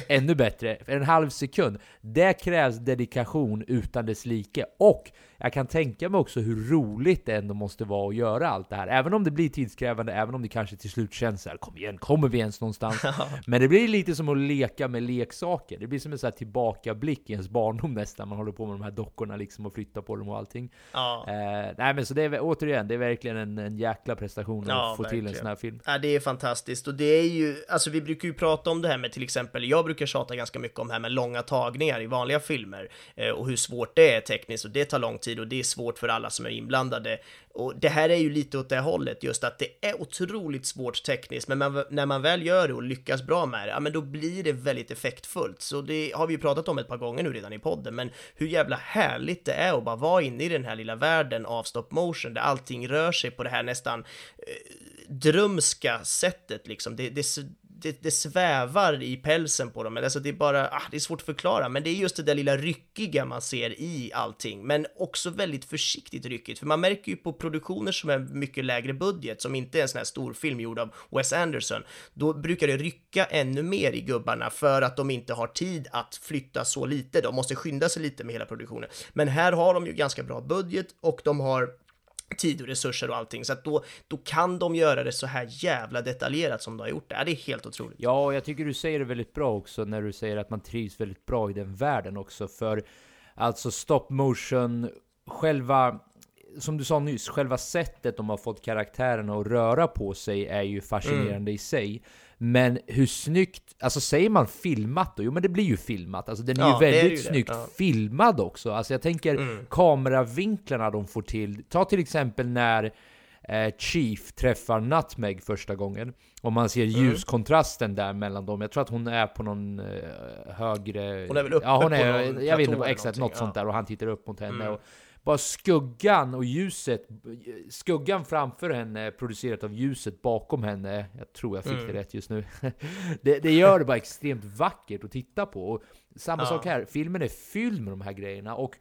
Ännu bättre, en halv sekund. Det krävs dedikation utan dess like. Och jag kan tänka mig också hur roligt det ändå måste vara att göra allt det här. Även om det blir tidskrävande, även om det kanske till slut känns så här, kom igen, kommer vi ens någonstans? Men det blir lite som att leka med leksaker. Det blir som en så här tillbakablick i ens barndom nästan. Man håller på med de här dockorna liksom och flyttar på dem och allting. Ja. Eh, nej men så det är återigen, det är verkligen en, en jäkla prestation Ja, att få till en verkligen. sån här film. Ja, det är fantastiskt och det är ju, alltså vi brukar ju prata om det här med till exempel, jag brukar tjata ganska mycket om det här med långa tagningar i vanliga filmer eh, och hur svårt det är tekniskt och det tar lång tid och det är svårt för alla som är inblandade. Och det här är ju lite åt det hållet, just att det är otroligt svårt tekniskt, men man, när man väl gör det och lyckas bra med det, ja men då blir det väldigt effektfullt. Så det har vi ju pratat om ett par gånger nu redan i podden, men hur jävla härligt det är att bara vara inne i den här lilla världen av stop motion, där allting rör sig på det här nästan eh, drömska sättet liksom. Det, det, det, det svävar i pälsen på dem, alltså det är bara, ah, det är svårt att förklara, men det är just det där lilla ryckiga man ser i allting, men också väldigt försiktigt ryckigt, för man märker ju på produktioner som är mycket lägre budget, som inte är en sån här stor film gjord av Wes Anderson, då brukar det rycka ännu mer i gubbarna för att de inte har tid att flytta så lite, de måste skynda sig lite med hela produktionen. Men här har de ju ganska bra budget och de har tid och resurser och allting, så att då, då kan de göra det så här jävla detaljerat som de har gjort det. Det är helt otroligt. Ja, och jag tycker du säger det väldigt bra också när du säger att man trivs väldigt bra i den världen också. För alltså stop motion, själva, som du sa nyss, själva sättet de har fått karaktärerna att röra på sig är ju fascinerande Mm. i sig. Men hur snyggt, alltså säger man filmat då? Jo men det blir ju filmat, alltså den är Ja, ju det är väldigt ju snyggt ja. filmad också. Alltså jag tänker Mm. kameravinklarna de får till. Ta till exempel när eh, Chief träffar Nutmeg första gången. Och man ser Mm. ljuskontrasten där mellan dem. Jag tror att hon är på någon eh, högre... Hon är väl uppe ja, hon på är, någon Jag vet inte, exakt, något någonting, sånt ja. där. Och han tittar upp mot henne. Mm. Och bara skuggan och ljuset, skuggan framför henne producerat av ljuset bakom henne. Jag tror jag fick Mm. det rätt just nu. det, det gör det bara extremt vackert att titta på. Och samma Ja. sak här, filmen är fylld med de här grejerna. Och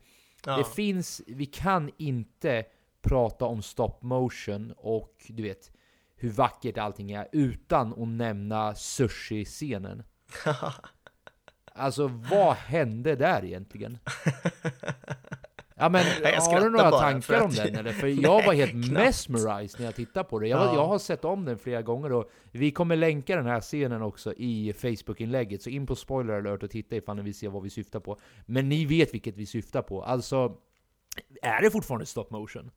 Ja. det finns, vi kan inte prata om stop motion och du vet hur vackert allting är utan att nämna sushi-scenen. Alltså vad hände där egentligen? Ja men Jag har du några tankar om den eller? För jag var Nej, helt knappt. mesmerized när jag tittade på det. Jag, var, Ja. jag har sett om den flera gånger och vi kommer länka den här scenen också i Facebook-inlägget. Så in på spoiler alert och titta ifall ni vill se vad vi syftar på. Men ni vet vilket vi syftar på. Alltså, är det fortfarande stop motion?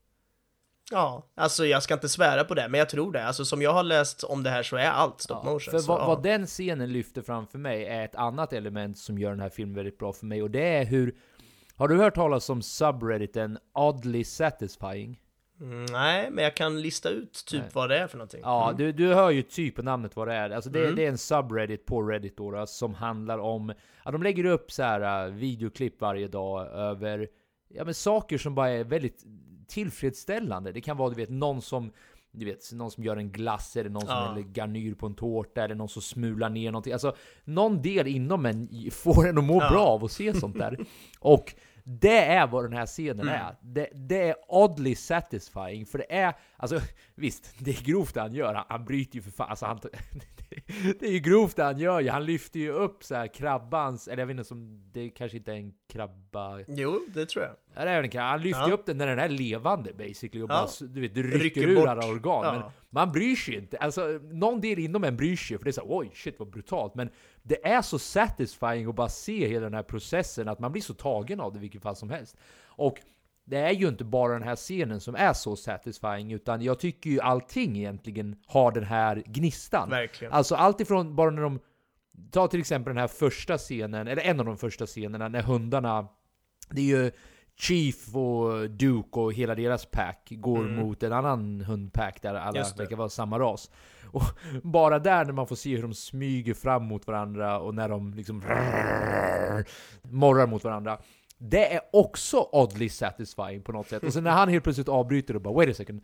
Ja, alltså jag ska inte svära på det, men jag tror det. Alltså som jag har läst om det här så är allt stop motion. För så, vad, ja. vad den scenen lyfter fram för mig är ett annat element som gör den här filmen väldigt bra för mig och det är hur Har du hört talas om subredditen Oddly Satisfying? Mm, nej, men jag kan lista ut typ Nej. vad det är för någonting. Ja, Mm. du, du hör ju typ på namnet vad det är. Alltså det, Mm. det är en subreddit på Reddit då, då, som handlar om... Ja, de lägger upp så här uh, videoklipp varje dag över ja, men saker som bara är väldigt tillfredsställande. Det kan vara du vet, någon som du vet, någon som gör en glass, eller någon som Ja. häller garnyr på en tårta, eller någon som smular ner någonting. Alltså, någon del inom en får en att må Ja. bra av att se sånt där. Och det är vad den här scenen Mm. är. Det, det är oddly satisfying, för det är, alltså visst, det är grovt det han gör. Han, han bryter ju för fan, alltså han, det är ju grovt det han gör ju. Han lyfter ju upp så här krabbans, eller jag vet inte som, det kanske inte är en krabba. Jo, det tror jag. Ja, det är en krabba. Han lyfter Ja. upp den när den är levande basically och bara, du vet, rycker, Rycker ur alla organ. Ja. Men man bryr sig inte. Alltså, någon del inom en bryr sig, för det är så här, oj shit vad brutalt. Men det är så satisfying att bara se hela den här processen, att man blir så tagen av det vilket fall som helst. Och det är ju inte bara den här scenen som är så satisfying, utan jag tycker ju allting egentligen har den här gnistan. Verkligen. Alltså allt ifrån bara när de Ta till exempel den här första scenen, eller en av de första scenerna när hundarna Det är ju Chief och Duke och hela deras pack går Mm. mot en annan hundpack där alla verkar vara samma ras. Och bara där när man får se hur de smyger fram mot varandra och när de liksom morrar mot varandra. Det är också oddly satisfying på något sätt. Och sen när han helt plötsligt avbryter och bara wait a second.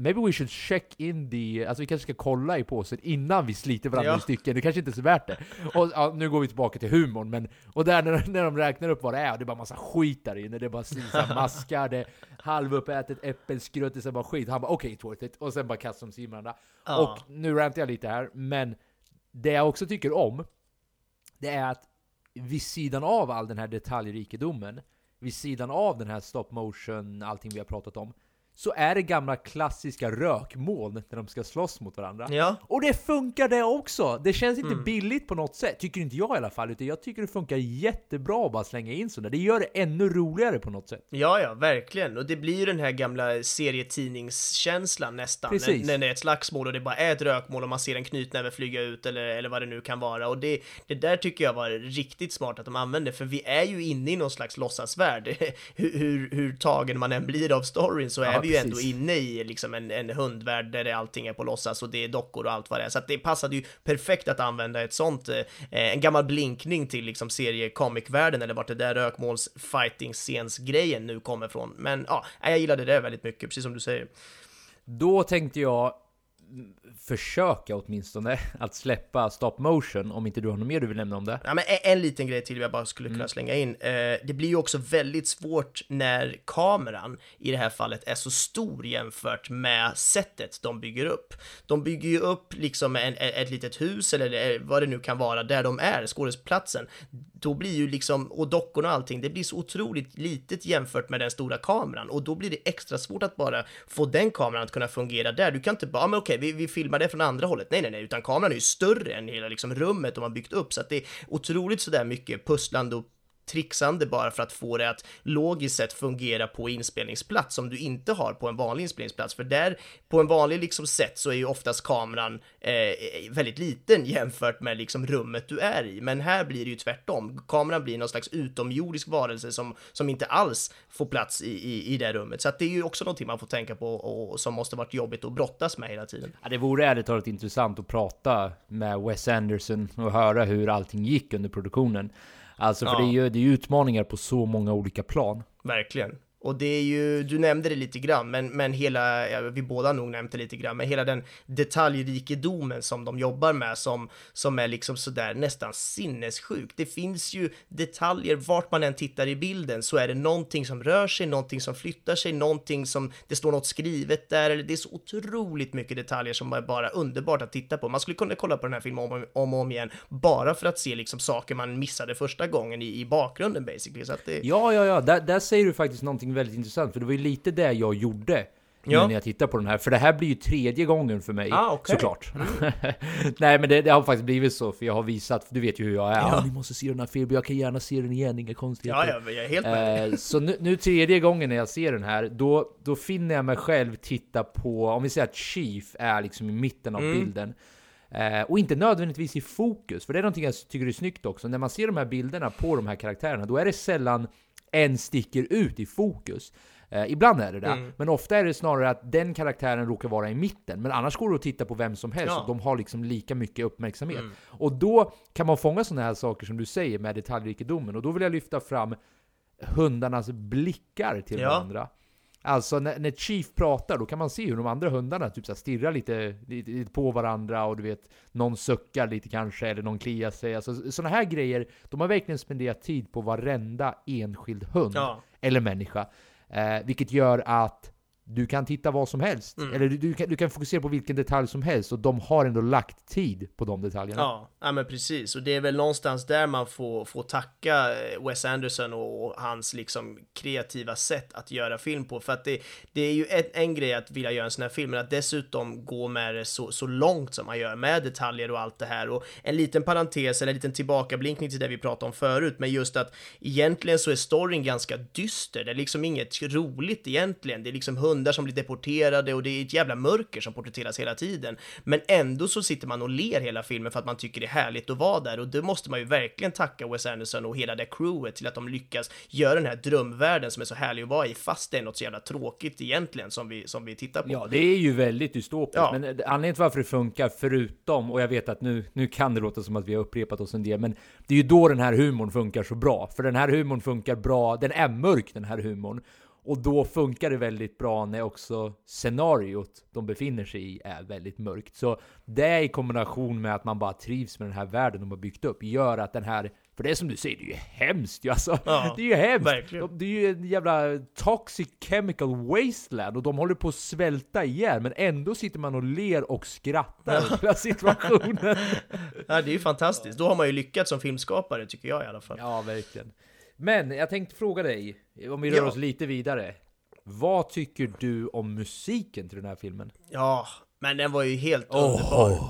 Maybe we should check in the... Alltså vi kanske ska kolla i påsen innan vi sliter varandra Ja. i stycken. Det kanske inte är så värt det. Och ja, nu går vi tillbaka till humorn, men... Och där när, när de räknar upp vad det är, och det är bara massa skit där inne. Det är bara här maskar, det är halvuppätet äppelskrutt, det är bara skit. Han bara okej, okay, worth it. Och sen bara kastar de sig in varandra. Ja. Och nu rantar jag lite här, men det jag också tycker om, det är att vid sidan av all den här detaljrikedomen, vid sidan av den här stop motion, allting vi har pratat om, så är det gamla klassiska rökmoln när de ska slåss mot varandra. Ja. Och det funkar det också! Det känns inte Mm. billigt på något sätt, tycker inte jag i alla fall, utan jag tycker det funkar jättebra att bara slänga in sådär. Det gör det ännu roligare på något sätt. Ja, ja, verkligen. Och det blir ju den här gamla serietidningskänslan nästan. Precis. När, när det är ett slagsmål och det bara är ett rökmål och man ser en knytnäve flyga ut eller, eller vad det nu kan vara. Och det, det där tycker jag var riktigt smart att de använde, för vi är ju inne i någon slags låtsasvärld. hur, hur, hur tagen man än blir av storyn så Ja, är vi ju ändå inne i liksom en, en hundvärld där allting är på låtsas och det är dockor och allt vad det är. Så att det passade ju perfekt att använda ett sånt, eh, en gammal blinkning till liksom serie-comic-världen eller vart det där rökmåls fighting scens grejen nu kommer från. Men ja, jag gillade det väldigt mycket, precis som du säger. Då tänkte jag försöka åtminstone att släppa stop motion, om inte du har något mer du vill nämna om det? Ja, men en, en liten grej till jag bara skulle kunna Mm. slänga in. Eh, det blir ju också väldigt svårt när kameran i det här fallet är så stor jämfört med sättet de bygger upp. De bygger ju upp liksom en, ett litet hus eller vad det nu kan vara där de är, skådesplatsen. Då blir ju liksom, och dockorna och allting, det blir så otroligt litet jämfört med den stora kameran och då blir det extra svårt att bara få den kameran att kunna fungera där. Du kan inte bara, "Ja, men okej, vi, vi filmar det från andra hållet. Nej, nej, nej, utan kameran är ju större än hela liksom rummet de har byggt upp så att det är otroligt sådär mycket pusslande och trixande bara för att få det att logiskt sett fungera på inspelningsplats som du inte har på en vanlig inspelningsplats. För där, på en vanlig liksom sätt så är ju oftast kameran eh, eh, väldigt liten jämfört med liksom rummet du är i. Men här blir det ju tvärtom. Kameran blir någon slags utomjordisk varelse som, som inte alls får plats i, i, i det rummet. Så att det är ju också någonting man får tänka på och som måste varit jobbigt att brottas med hela tiden. Ja, det vore ärligt talat intressant att prata med Wes Anderson och höra hur allting gick under produktionen. Alltså för Ja. det är ju det är utmaningar på så många olika plan. Verkligen. Och det är ju, du nämnde det lite grann, men, men hela, ja, vi båda har nog nämnt det lite grann, men hela den detaljrikedomen som de jobbar med som, som är liksom sådär nästan sinnessjuk. Det finns ju detaljer, vart man än tittar i bilden så är det någonting som rör sig, någonting som flyttar sig, någonting som, det står något skrivet där, eller det är så otroligt mycket detaljer som är bara underbart att titta på. Man skulle kunna kolla på den här filmen om, om och om igen, bara för att se liksom saker man missade första gången i, i bakgrunden basically. Så att det, Ja, ja, ja. Där, där säger du faktiskt någonting väldigt intressant. För det var ju lite det jag gjorde. Ja. När jag tittar på den här. För det här blir ju tredje gången för mig. Ah, okej. Såklart. Nej, men det, det har faktiskt blivit så. För jag har visat, du vet ju hur jag är. Ja. Ja. ni måste se den här filmen. Jag kan gärna se den igen, inga konstigheter. Ja, ja, jag är helt med. Eh, så nu, nu tredje gången när jag ser den här, då, då finner jag mig själv titta på, om vi säger att Chief är liksom i mitten av Mm. bilden. Eh, och inte nödvändigtvis i fokus, för det är någonting jag tycker är snyggt också. När man ser de här bilderna på de här karaktärerna, då är det sällan en sticker ut i fokus. Eh, ibland är det det, Mm. men ofta är det snarare att den karaktären råkar vara i mitten. Men annars går det att titta på vem som helst Ja. och de har liksom lika mycket uppmärksamhet. Mm. Och då kan man fånga sådana här saker som du säger med detaljrikedomen. Och då vill jag lyfta fram hundarnas blickar till Ja. varandra. Alltså när, när Chief pratar, då kan man se hur de andra hundarna typ så stirrar lite, lite, lite på varandra och du vet, någon suckar lite kanske, eller någon kliar sig. Alltså sådana här grejer, de har verkligen spenderat tid på varenda enskild hund Ja. eller människa. Eh, vilket gör att du kan titta vad som helst, Mm. eller du, du, kan, du kan fokusera på vilken detalj som helst, och de har ändå lagt tid på de detaljerna. Ja, ja men precis. Och det är väl någonstans där man får, får tacka eh, Wes Anderson och hans liksom kreativa sätt att göra film på. För att det, det är ju en, en grej att vilja göra en sån här film, men att dessutom gå med det så, så långt som man gör med detaljer och allt det här. Och en liten parentes eller en liten tillbakablinkning till det vi pratade om förut, men just att egentligen så är storyn ganska dyster. Det är liksom inget roligt egentligen. Det är liksom hundar som blir deporterade och det är ett jävla mörker som porträtteras hela tiden. Men ändå så sitter man och ler hela filmen för att man tycker det är härligt att vara där och det måste man ju verkligen tacka Wes Anderson och hela det crewet till att de lyckas göra den här drömvärlden som är så härlig att vara i fast det är något så jävla tråkigt egentligen som vi, som vi tittar på. Ja, det är ju väldigt dystopiskt, Ja. men anledningen till varför det funkar, förutom, och jag vet att nu, nu kan det låta som att vi har upprepat oss en del, men det är ju då den här humorn funkar så bra. För den här humorn funkar bra, den är mörk den här humorn. Och då funkar det väldigt bra när också scenariot de befinner sig i är väldigt mörkt. Så det i kombination med att man bara trivs med den här världen de har byggt upp gör att den här för det är som du säger, det är ju hemskt ju alltså. Ja, det är ju hemskt. verkligen. De, det är ju en jävla toxic chemical wasteland och de håller på att svälta ihjäl men ändå sitter man och ler och skrattar åt hela situationen. Ja, det är ju fantastiskt. Då har man ju lyckats som filmskapare tycker jag i alla fall. Ja, verkligen. Men jag tänkte fråga dig, om vi rör Ja. oss lite vidare. Vad tycker du om musiken till den här filmen? Ja, men den var ju helt Åh. underbar.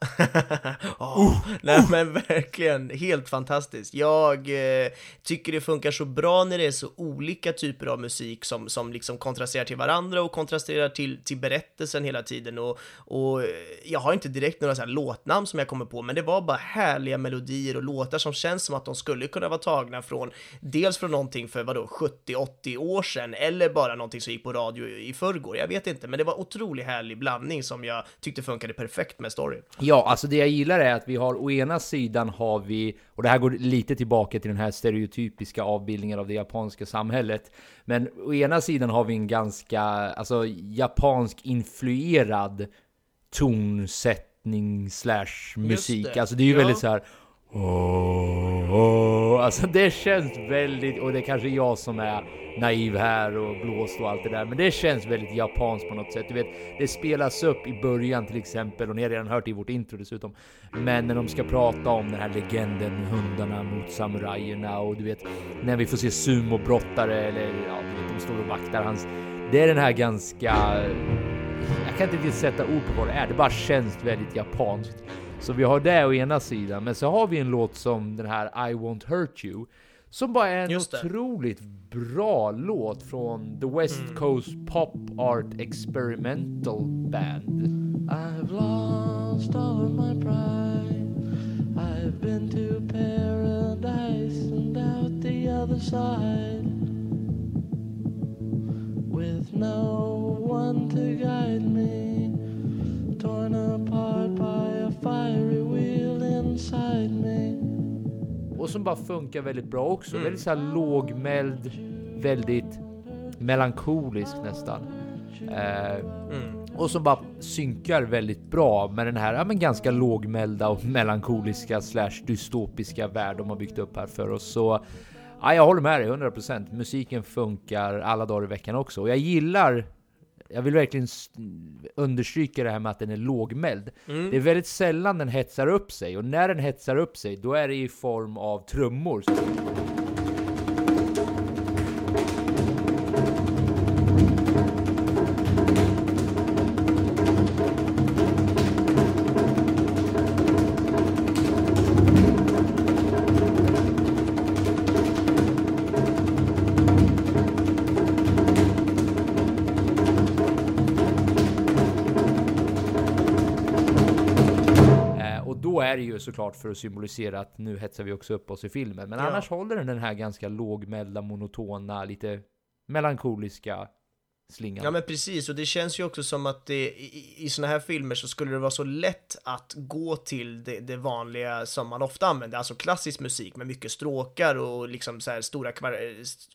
Åh, Nej men verkligen, helt fantastiskt. Jag eh, tycker det funkar så bra när det är så olika typer av musik som, som liksom kontrasterar till varandra och kontrasterar till, till berättelsen hela tiden. Och, och eh, jag har inte direkt några så låtnamn som jag kommer på, men det var bara härliga melodier och låtar som känns som att de skulle kunna vara tagna från, dels från någonting för vadå, 70-80 år sedan, eller bara någonting som gick på radio i förrgår. Jag vet inte, men det var otroligt härlig blandning som jag tyckte funkade perfekt med storyn. Ja, alltså det jag gillar är att vi har å ena sidan har vi, och det här går lite tillbaka till den här stereotypiska avbildningen av det japanska samhället. Men å ena sidan har vi en ganska, alltså japansk influerad tonsättning slash musik. det, Alltså det är ju ja. väldigt så här. Oh, åh." Alltså det känns väldigt, och det är kanske jag som är naiv här och blåst och allt det där, men det känns väldigt japanskt på något sätt. Du vet, det spelas upp i början till exempel, och ni har redan hört det i vårt intro dessutom. Men när de ska prata om den här legenden, hundarna mot samurajerna och du vet, när vi får se sumobrottare eller ja, du vet, de står och vaktar hans. Det är den här ganska jag kan inte riktigt sätta ord på vad det är, det bara känns väldigt japanskt. Så vi har det å ena sidan, men så har vi en låt som den här I won't hurt you, som bara är en otroligt bra låt från The West Mm. Coast Pop Art Experimental Band. I've lost all of my pride. I've been to paradise and out the other side. With no one to guide me, torn apart by fiery wheel inside me. Och som bara funkar väldigt bra också. Mm. Väldigt så här lågmäld, väldigt melankolisk nästan. Eh, Mm. och som bara synkar väldigt bra med den här ja, men ganska lågmälda och melankoliska slash dystopiska värld de har byggt upp här för oss. Så ja, jag håller med dig 100%. Musiken funkar alla dagar i veckan också. Och jag gillar jag vill verkligen understryka det här med att den är lågmäld. Mm. Det är väldigt sällan den hetsar upp sig, och när den hetsar upp sig, då är det i form av trummor. Eh, såklart för att symbolisera att nu hetsar vi också upp oss i filmen. Men Ja. annars håller den den här ganska lågmälda, monotona, lite melankoliska slingan. Ja men precis, och det känns ju också som att det, i, i såna här filmer så skulle det vara så lätt att gå till det, det vanliga som man ofta använder, alltså klassisk musik med mycket stråkar och liksom så här stora kvar,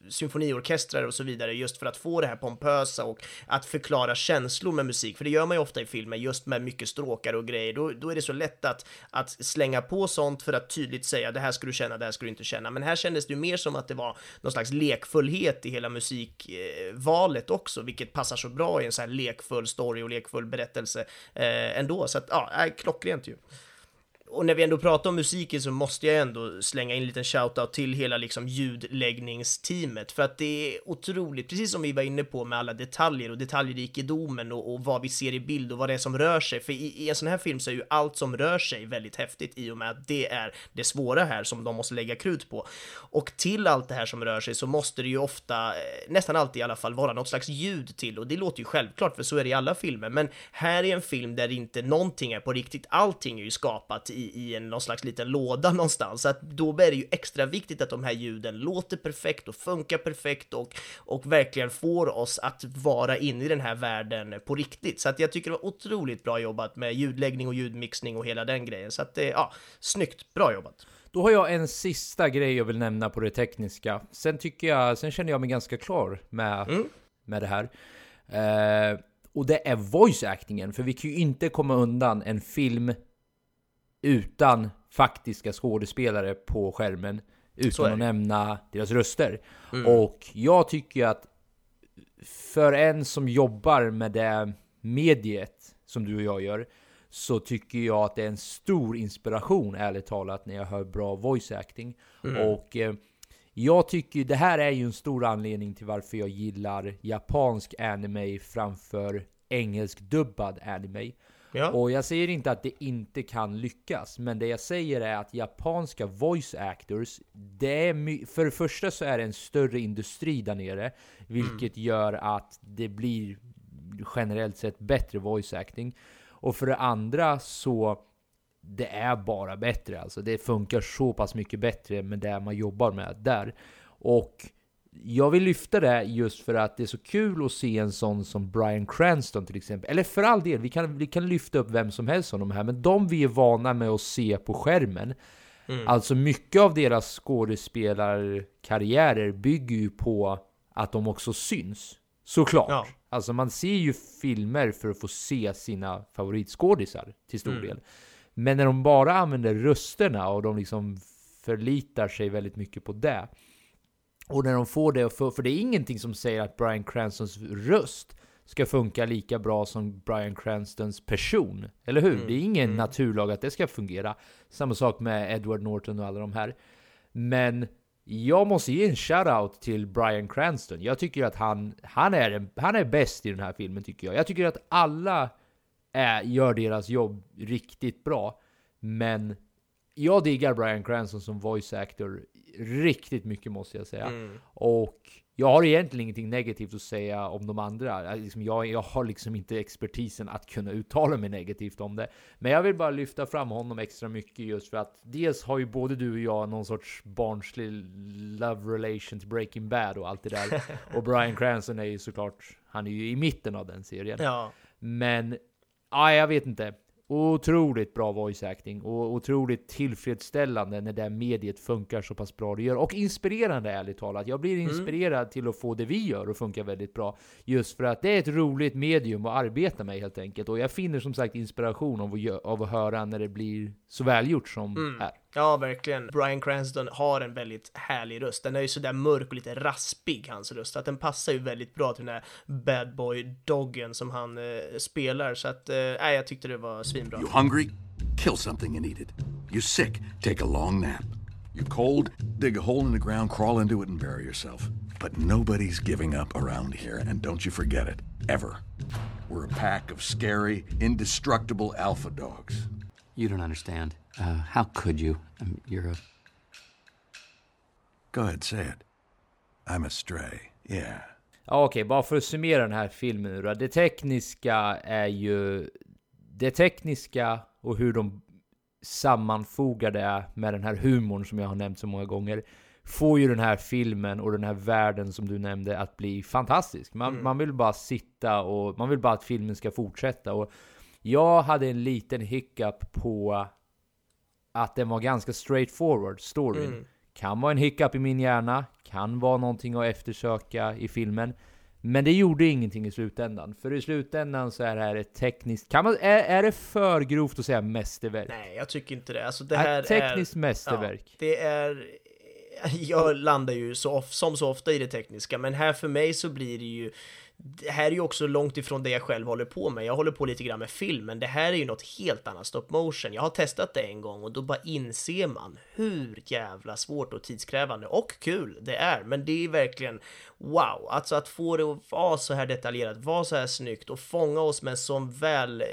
symfoniorkestrar och så vidare, just för att få det här pompösa och att förklara känslor med musik, för det gör man ju ofta i filmer, just med mycket stråkar och grejer, då, då är det så lätt att, att slänga på sånt för att tydligt säga det här ska du känna, det här ska du inte känna, men här kändes det ju mer som att det var någon slags lekfullhet i hela musikvalet också, vilket passar så bra i en så här lekfull story och lekfull berättelse eh, ändå. Så att, ja, klockrent ju. Och när vi ändå pratar om musiken så måste jag ändå slänga in en liten shoutout till hela liksom ljudläggningsteamet för att det är otroligt, precis som vi var inne på med alla detaljer och detaljrikedomen och, och vad vi ser i bild och vad det är som rör sig. För i, i en sån här film så är ju allt som rör sig väldigt häftigt i och med att det är det svåra här som de måste lägga krut på. Och till allt det här som rör sig så måste det ju ofta, eh, nästan alltid i alla fall, vara något slags ljud till och det låter ju självklart för så är det i alla filmer. Men här är en film där inte någonting är på riktigt, allting är ju skapat i, i en någon slags liten låda någonstans. Så att då är det ju extra viktigt att de här ljuden låter perfekt och funkar perfekt och, och verkligen får oss att vara inne i den här världen på riktigt. Så att jag tycker det var otroligt bra jobbat med ljudläggning och ljudmixning och hela den grejen. Så att det, ja, snyggt, bra jobbat. Då har jag en sista grej jag vill nämna på det tekniska. Sen tycker jag, sen känner jag mig ganska klar med, med det här. Eh, och det är voice actingen, för vi kan ju inte komma undan en film utan faktiska skådespelare på skärmen. Utan att nämna deras röster. Mm. Och jag tycker att för en som jobbar med det mediet som du och jag gör så tycker jag att det är en stor inspiration ärligt talat när jag hör bra voice acting. Mm. Och eh, jag tycker det här är ju en stor anledning till varför jag gillar japansk anime framför engelsk dubbad anime. Ja. Och jag säger inte att det inte kan lyckas, men det jag säger är att japanska voice actors, det är för det första så är det en större industri där nere, vilket gör att det blir generellt sett bättre voice acting. Och för det andra så det är bara bättre alltså. Det funkar så pass mycket bättre med det man jobbar med där. Och jag vill lyfta det just för att det är så kul att se en sån som Bryan Cranston till exempel. Eller för all del, vi kan, vi kan lyfta upp vem som helst av de här. Men de vi är vana med att se på skärmen. Mm. Alltså mycket av deras skådespelarkarriärer bygger ju på att de också syns. Såklart. Ja. Alltså man ser ju filmer för att få se sina favoritskådisar till stor Mm. del. Men när de bara använder rösterna och de liksom förlitar sig väldigt mycket på det. Och när de får det, för, för det är ingenting som säger att Bryan Cranstons röst ska funka lika bra som Bryan Cranstons person. Eller hur? Mm, Det är ingen mm. naturlag att det ska fungera. Samma sak med Edward Norton och alla de här. Men jag måste ge en shoutout till Bryan Cranston. Jag tycker att han, han, är, han är bäst i den här filmen tycker jag. Jag tycker att alla är, gör deras jobb riktigt bra. Men jag diggar Bryan Cranston som voice actor riktigt mycket måste jag säga. Mm. Och jag har egentligen ingenting negativt att säga om de andra. Jag, liksom, jag, jag har liksom inte expertisen att kunna uttala mig negativt om det. Men jag vill bara lyfta fram honom extra mycket just för att dels har ju både du och jag någon sorts barnslig love relation till Breaking Bad och allt det där. och Bryan Cranston är ju såklart, han är ju i mitten av den serien. Ja. Men, ja, jag vet inte. Otroligt bra voice acting och otroligt tillfredsställande när det mediet funkar så pass bra det gör. Och inspirerande ärligt talat. Jag blir inspirerad till att få det vi gör att funka väldigt bra. Just för att det är ett roligt medium att arbeta med helt enkelt. Och jag finner som sagt inspiration av att, av att höra när det blir så välgjort som Mm. här. Ja, verkligen. Bryan Cranston har en väldigt härlig röst. Den är ju sådär mörk och lite raspig, hans röst. Att den passar ju väldigt bra till den här bad boy-doggen som han eh, spelar. Så att, eh, jag tyckte det var svinbra. You hungry? Kill something and eat it. You sick? Take a long nap. You cold? Dig a hole in the ground, crawl into it, and bury yourself. But nobody's giving up around here, and don't you forget it. Ever. We're a pack of scary, indestructible alpha dogs. You don't understand. Uh, how could you? Um, you're a. Go ahead, say it. I'm a stray. Yeah. Ja, okej, bara för att summera den här filmen nu då. Det tekniska är ju... Det tekniska och hur de sammanfogar det med den här humorn som jag har nämnt så många gånger får ju den här filmen och den här världen som du nämnde att bli fantastisk. Man, Mm. man vill bara sitta och man vill bara att filmen ska fortsätta. Och jag hade en liten hiccup på att den var ganska straightforward, storyn. Mm. Kan vara en hiccup i min hjärna, kan vara någonting att eftersöka i filmen. Men det gjorde ingenting i slutändan. För i slutändan så är det här ett tekniskt... Kan man, är, är det för grovt att säga mästerverk? Nej, jag tycker inte det. Alltså det Ett här tekniskt är... mästerverk. Ja, det är... Jag landar ju så som så ofta i det tekniska, men här för mig så blir det ju... Det här är ju också långt ifrån det jag själv håller på med. Jag håller på lite grann med film, men det här är ju något helt annat stop motion. Jag har testat det en gång och då bara inser man hur jävla svårt och tidskrävande och kul det är. Men det är verkligen wow, alltså att få det att vara så här detaljerat, vara så här snyggt och fånga oss med som väl,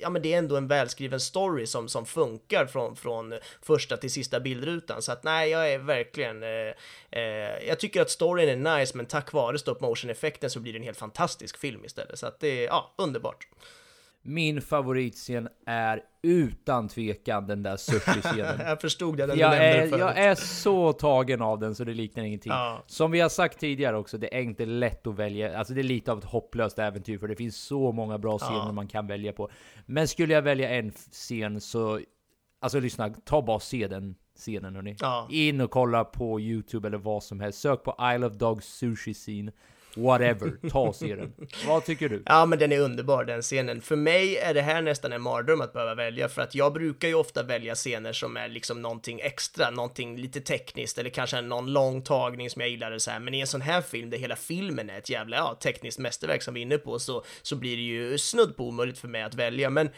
ja men det är ändå en välskriven story som, som funkar från, från första till sista bildrutan. Så att nej, jag är verkligen, eh, eh, jag tycker att storyn är nice, men tack vare stop motion effekten så blir den helt fantastisk film istället. Så att det är, ja, underbart. Min favoritscen är utan tvekan den där sushi-scenen. jag förstod det du jag är, förut. jag är så tagen av den så det liknar ingenting. Ja. Som vi har sagt tidigare också, det är inte lätt att välja. Alltså det är lite av ett hopplöst äventyr för det finns så många bra scener Ja. man kan välja på. Men skulle jag välja en scen så, alltså lyssna, ta bara se den scenen hörni. Ja. In och kolla på YouTube eller vad som helst. Sök på Isle of Dogs sushi scene. Whatever, ta och se den. Vad tycker du? Ja, men den är underbar den scenen. För mig är det här nästan en mardröm att behöva välja, för att jag brukar ju ofta välja scener som är liksom någonting extra, någonting lite tekniskt eller kanske någon lång tagning som jag gillar så här. Men i en sån här film där hela filmen är ett jävla ja, tekniskt mästerverk som vi är inne på så, så blir det ju snudd på omöjligt för mig att välja. Men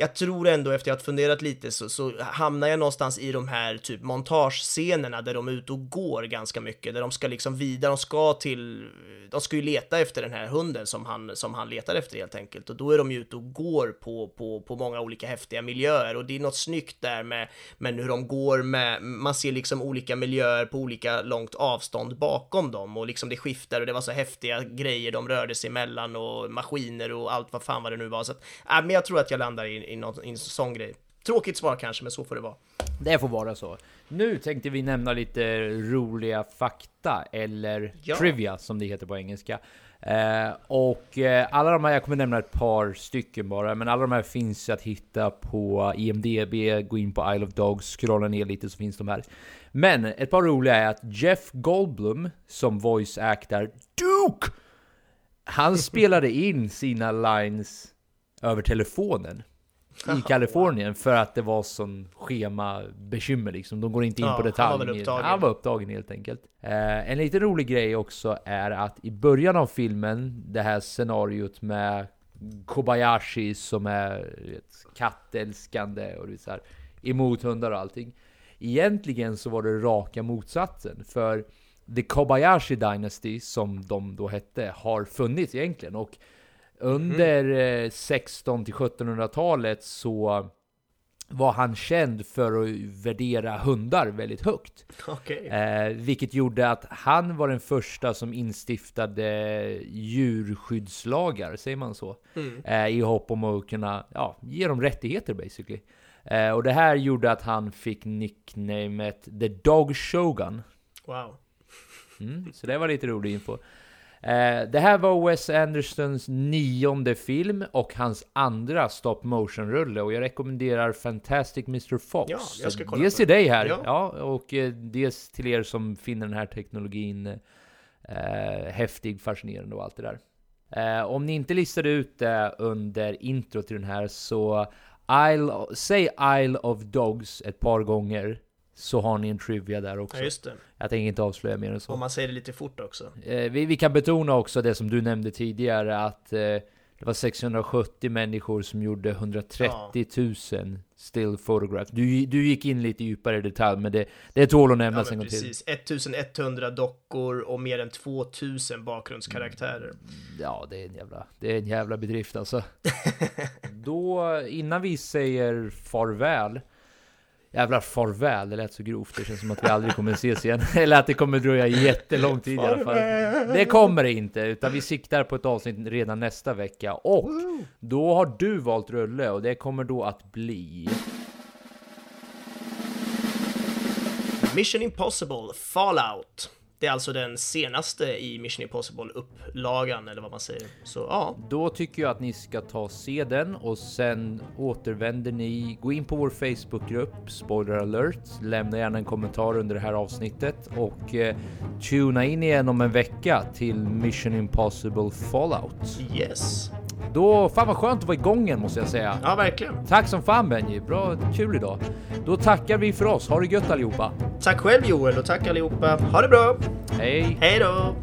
jag tror ändå efter att ha funderat lite så, så hamnar jag någonstans i de här typ montagescenerna där de är ute och går ganska mycket, där de ska liksom vidare, de ska till, de ska ju leta efter den här hunden som han, som han letar efter helt enkelt. Och då är de ju ute och går på, på, på många olika häftiga miljöer. Och det är något snyggt där med, med hur de går med, man ser liksom olika miljöer på olika långt avstånd bakom dem. Och liksom det skiftar och det var så häftiga grejer de rörde sig emellan och maskiner och allt vad fan vad det nu var. Så att, äh, men jag tror att jag landar i, i, någon, i en sån grej. Tråkigt svar kanske, men så får det vara. Det får vara så. Nu tänkte vi nämna lite roliga fakta, eller Ja. trivia som det heter på engelska. Eh, och eh, alla de här, jag kommer nämna ett par stycken bara, men alla de här finns att hitta på IMDB, gå in på Isle of Dogs, scrolla ner lite så finns de här. Men ett par roliga är att Jeff Goldblum, som voice actor Duke, han spelade in sina lines över telefonen i Kalifornien för att det var sån schemabekymmer liksom. De går inte in Ja, på han detalj. var väl upptagen. Han var upptagen helt enkelt. Eh, en liten rolig grej också är att i början av filmen, det här scenariot med Kobayashi som är ett kattälskande och så här, emot hundar och allting. Egentligen så var det raka motsatsen. För The Kobayashi Dynasty, som de då hette, har funnits egentligen. Och under eh, 16 till 1700-talet så var han känd för att värdera hundar väldigt högt. Okej. Eh, vilket gjorde att han var den första som instiftade djurskyddslagar, säger man så? Mm. Eh, I hopp om att kunna ja, ge dem rättigheter basically. Eh, och det här gjorde att han fick nicknamet The Dog Shogun. Wow. Mm, så det var lite rolig info. Eh, det här var Wes Andersons nionde film och hans andra stop motion-rulle och jag rekommenderar Fantastic Mr. Fox. Ja, jag ska kolla dels till dig här, Ja. ja. och eh, dels till er som finner den här teknologin eh, häftig, fascinerande och allt det där. Eh, om ni inte listade ut det under intro till den här så Isle, säg Isle of Dogs ett par gånger så har ni en trivia där också. Ja, just det. Jag tänker inte avslöja mer än så. Om man säger det lite fort också. Eh, vi, vi kan betona också det som du nämnde tidigare att eh, det var 670 människor som gjorde 130 000 still photographs. Du, du gick in lite djupare i detalj, men det, det tål att Ja, nämnas men en gång till. precis. 1100 dockor och mer än 2000 bakgrundskaraktärer. Ja, det är en jävla, det är en jävla bedrift alltså. Då, innan vi säger farväl, Jävlar farväl, det lät så grovt. Det känns som att vi aldrig kommer ses igen. Eller att det kommer dröja jättelång tid i alla fall. Det kommer det inte, utan vi siktar på ett avsnitt redan nästa vecka. Och då har du valt rulle och det kommer då att bli... Mission Impossible Fallout. Det är alltså den senaste i Mission Impossible-upplagan, eller vad man säger. Så ja. Då tycker jag att ni ska ta och se den och sen återvänder ni. Gå in på vår Facebookgrupp, spoiler alert. Lämna gärna en kommentar under det här avsnittet och eh, tuna in igen om en vecka till Mission Impossible Fallout. Yes. Då, fan vad skönt att vara igång igen måste jag säga. Ja, verkligen. Tack som fan Benji, bra, kul idag. Då tackar vi för oss, ha det gött allihopa. Tack själv Joel och tack allihopa. Ha det bra! Hej! Hej då!